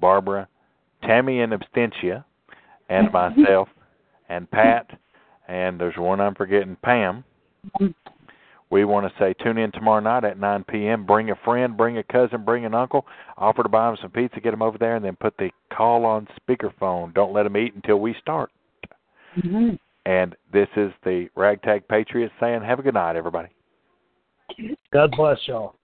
[SPEAKER 5] Barbara, Tammy in absentia, and *laughs* myself, and Pat, and there's one I'm forgetting, Pam. We want to say tune in tomorrow night at 9 p.m. Bring a friend, bring a cousin, bring an uncle. Offer to buy them some pizza, get them over there, and then put the call on speakerphone. Don't let them eat until we start.
[SPEAKER 7] Mm-hmm.
[SPEAKER 5] And this is the Ragtag Patriots saying, have a good night, everybody.
[SPEAKER 2] God bless y'all.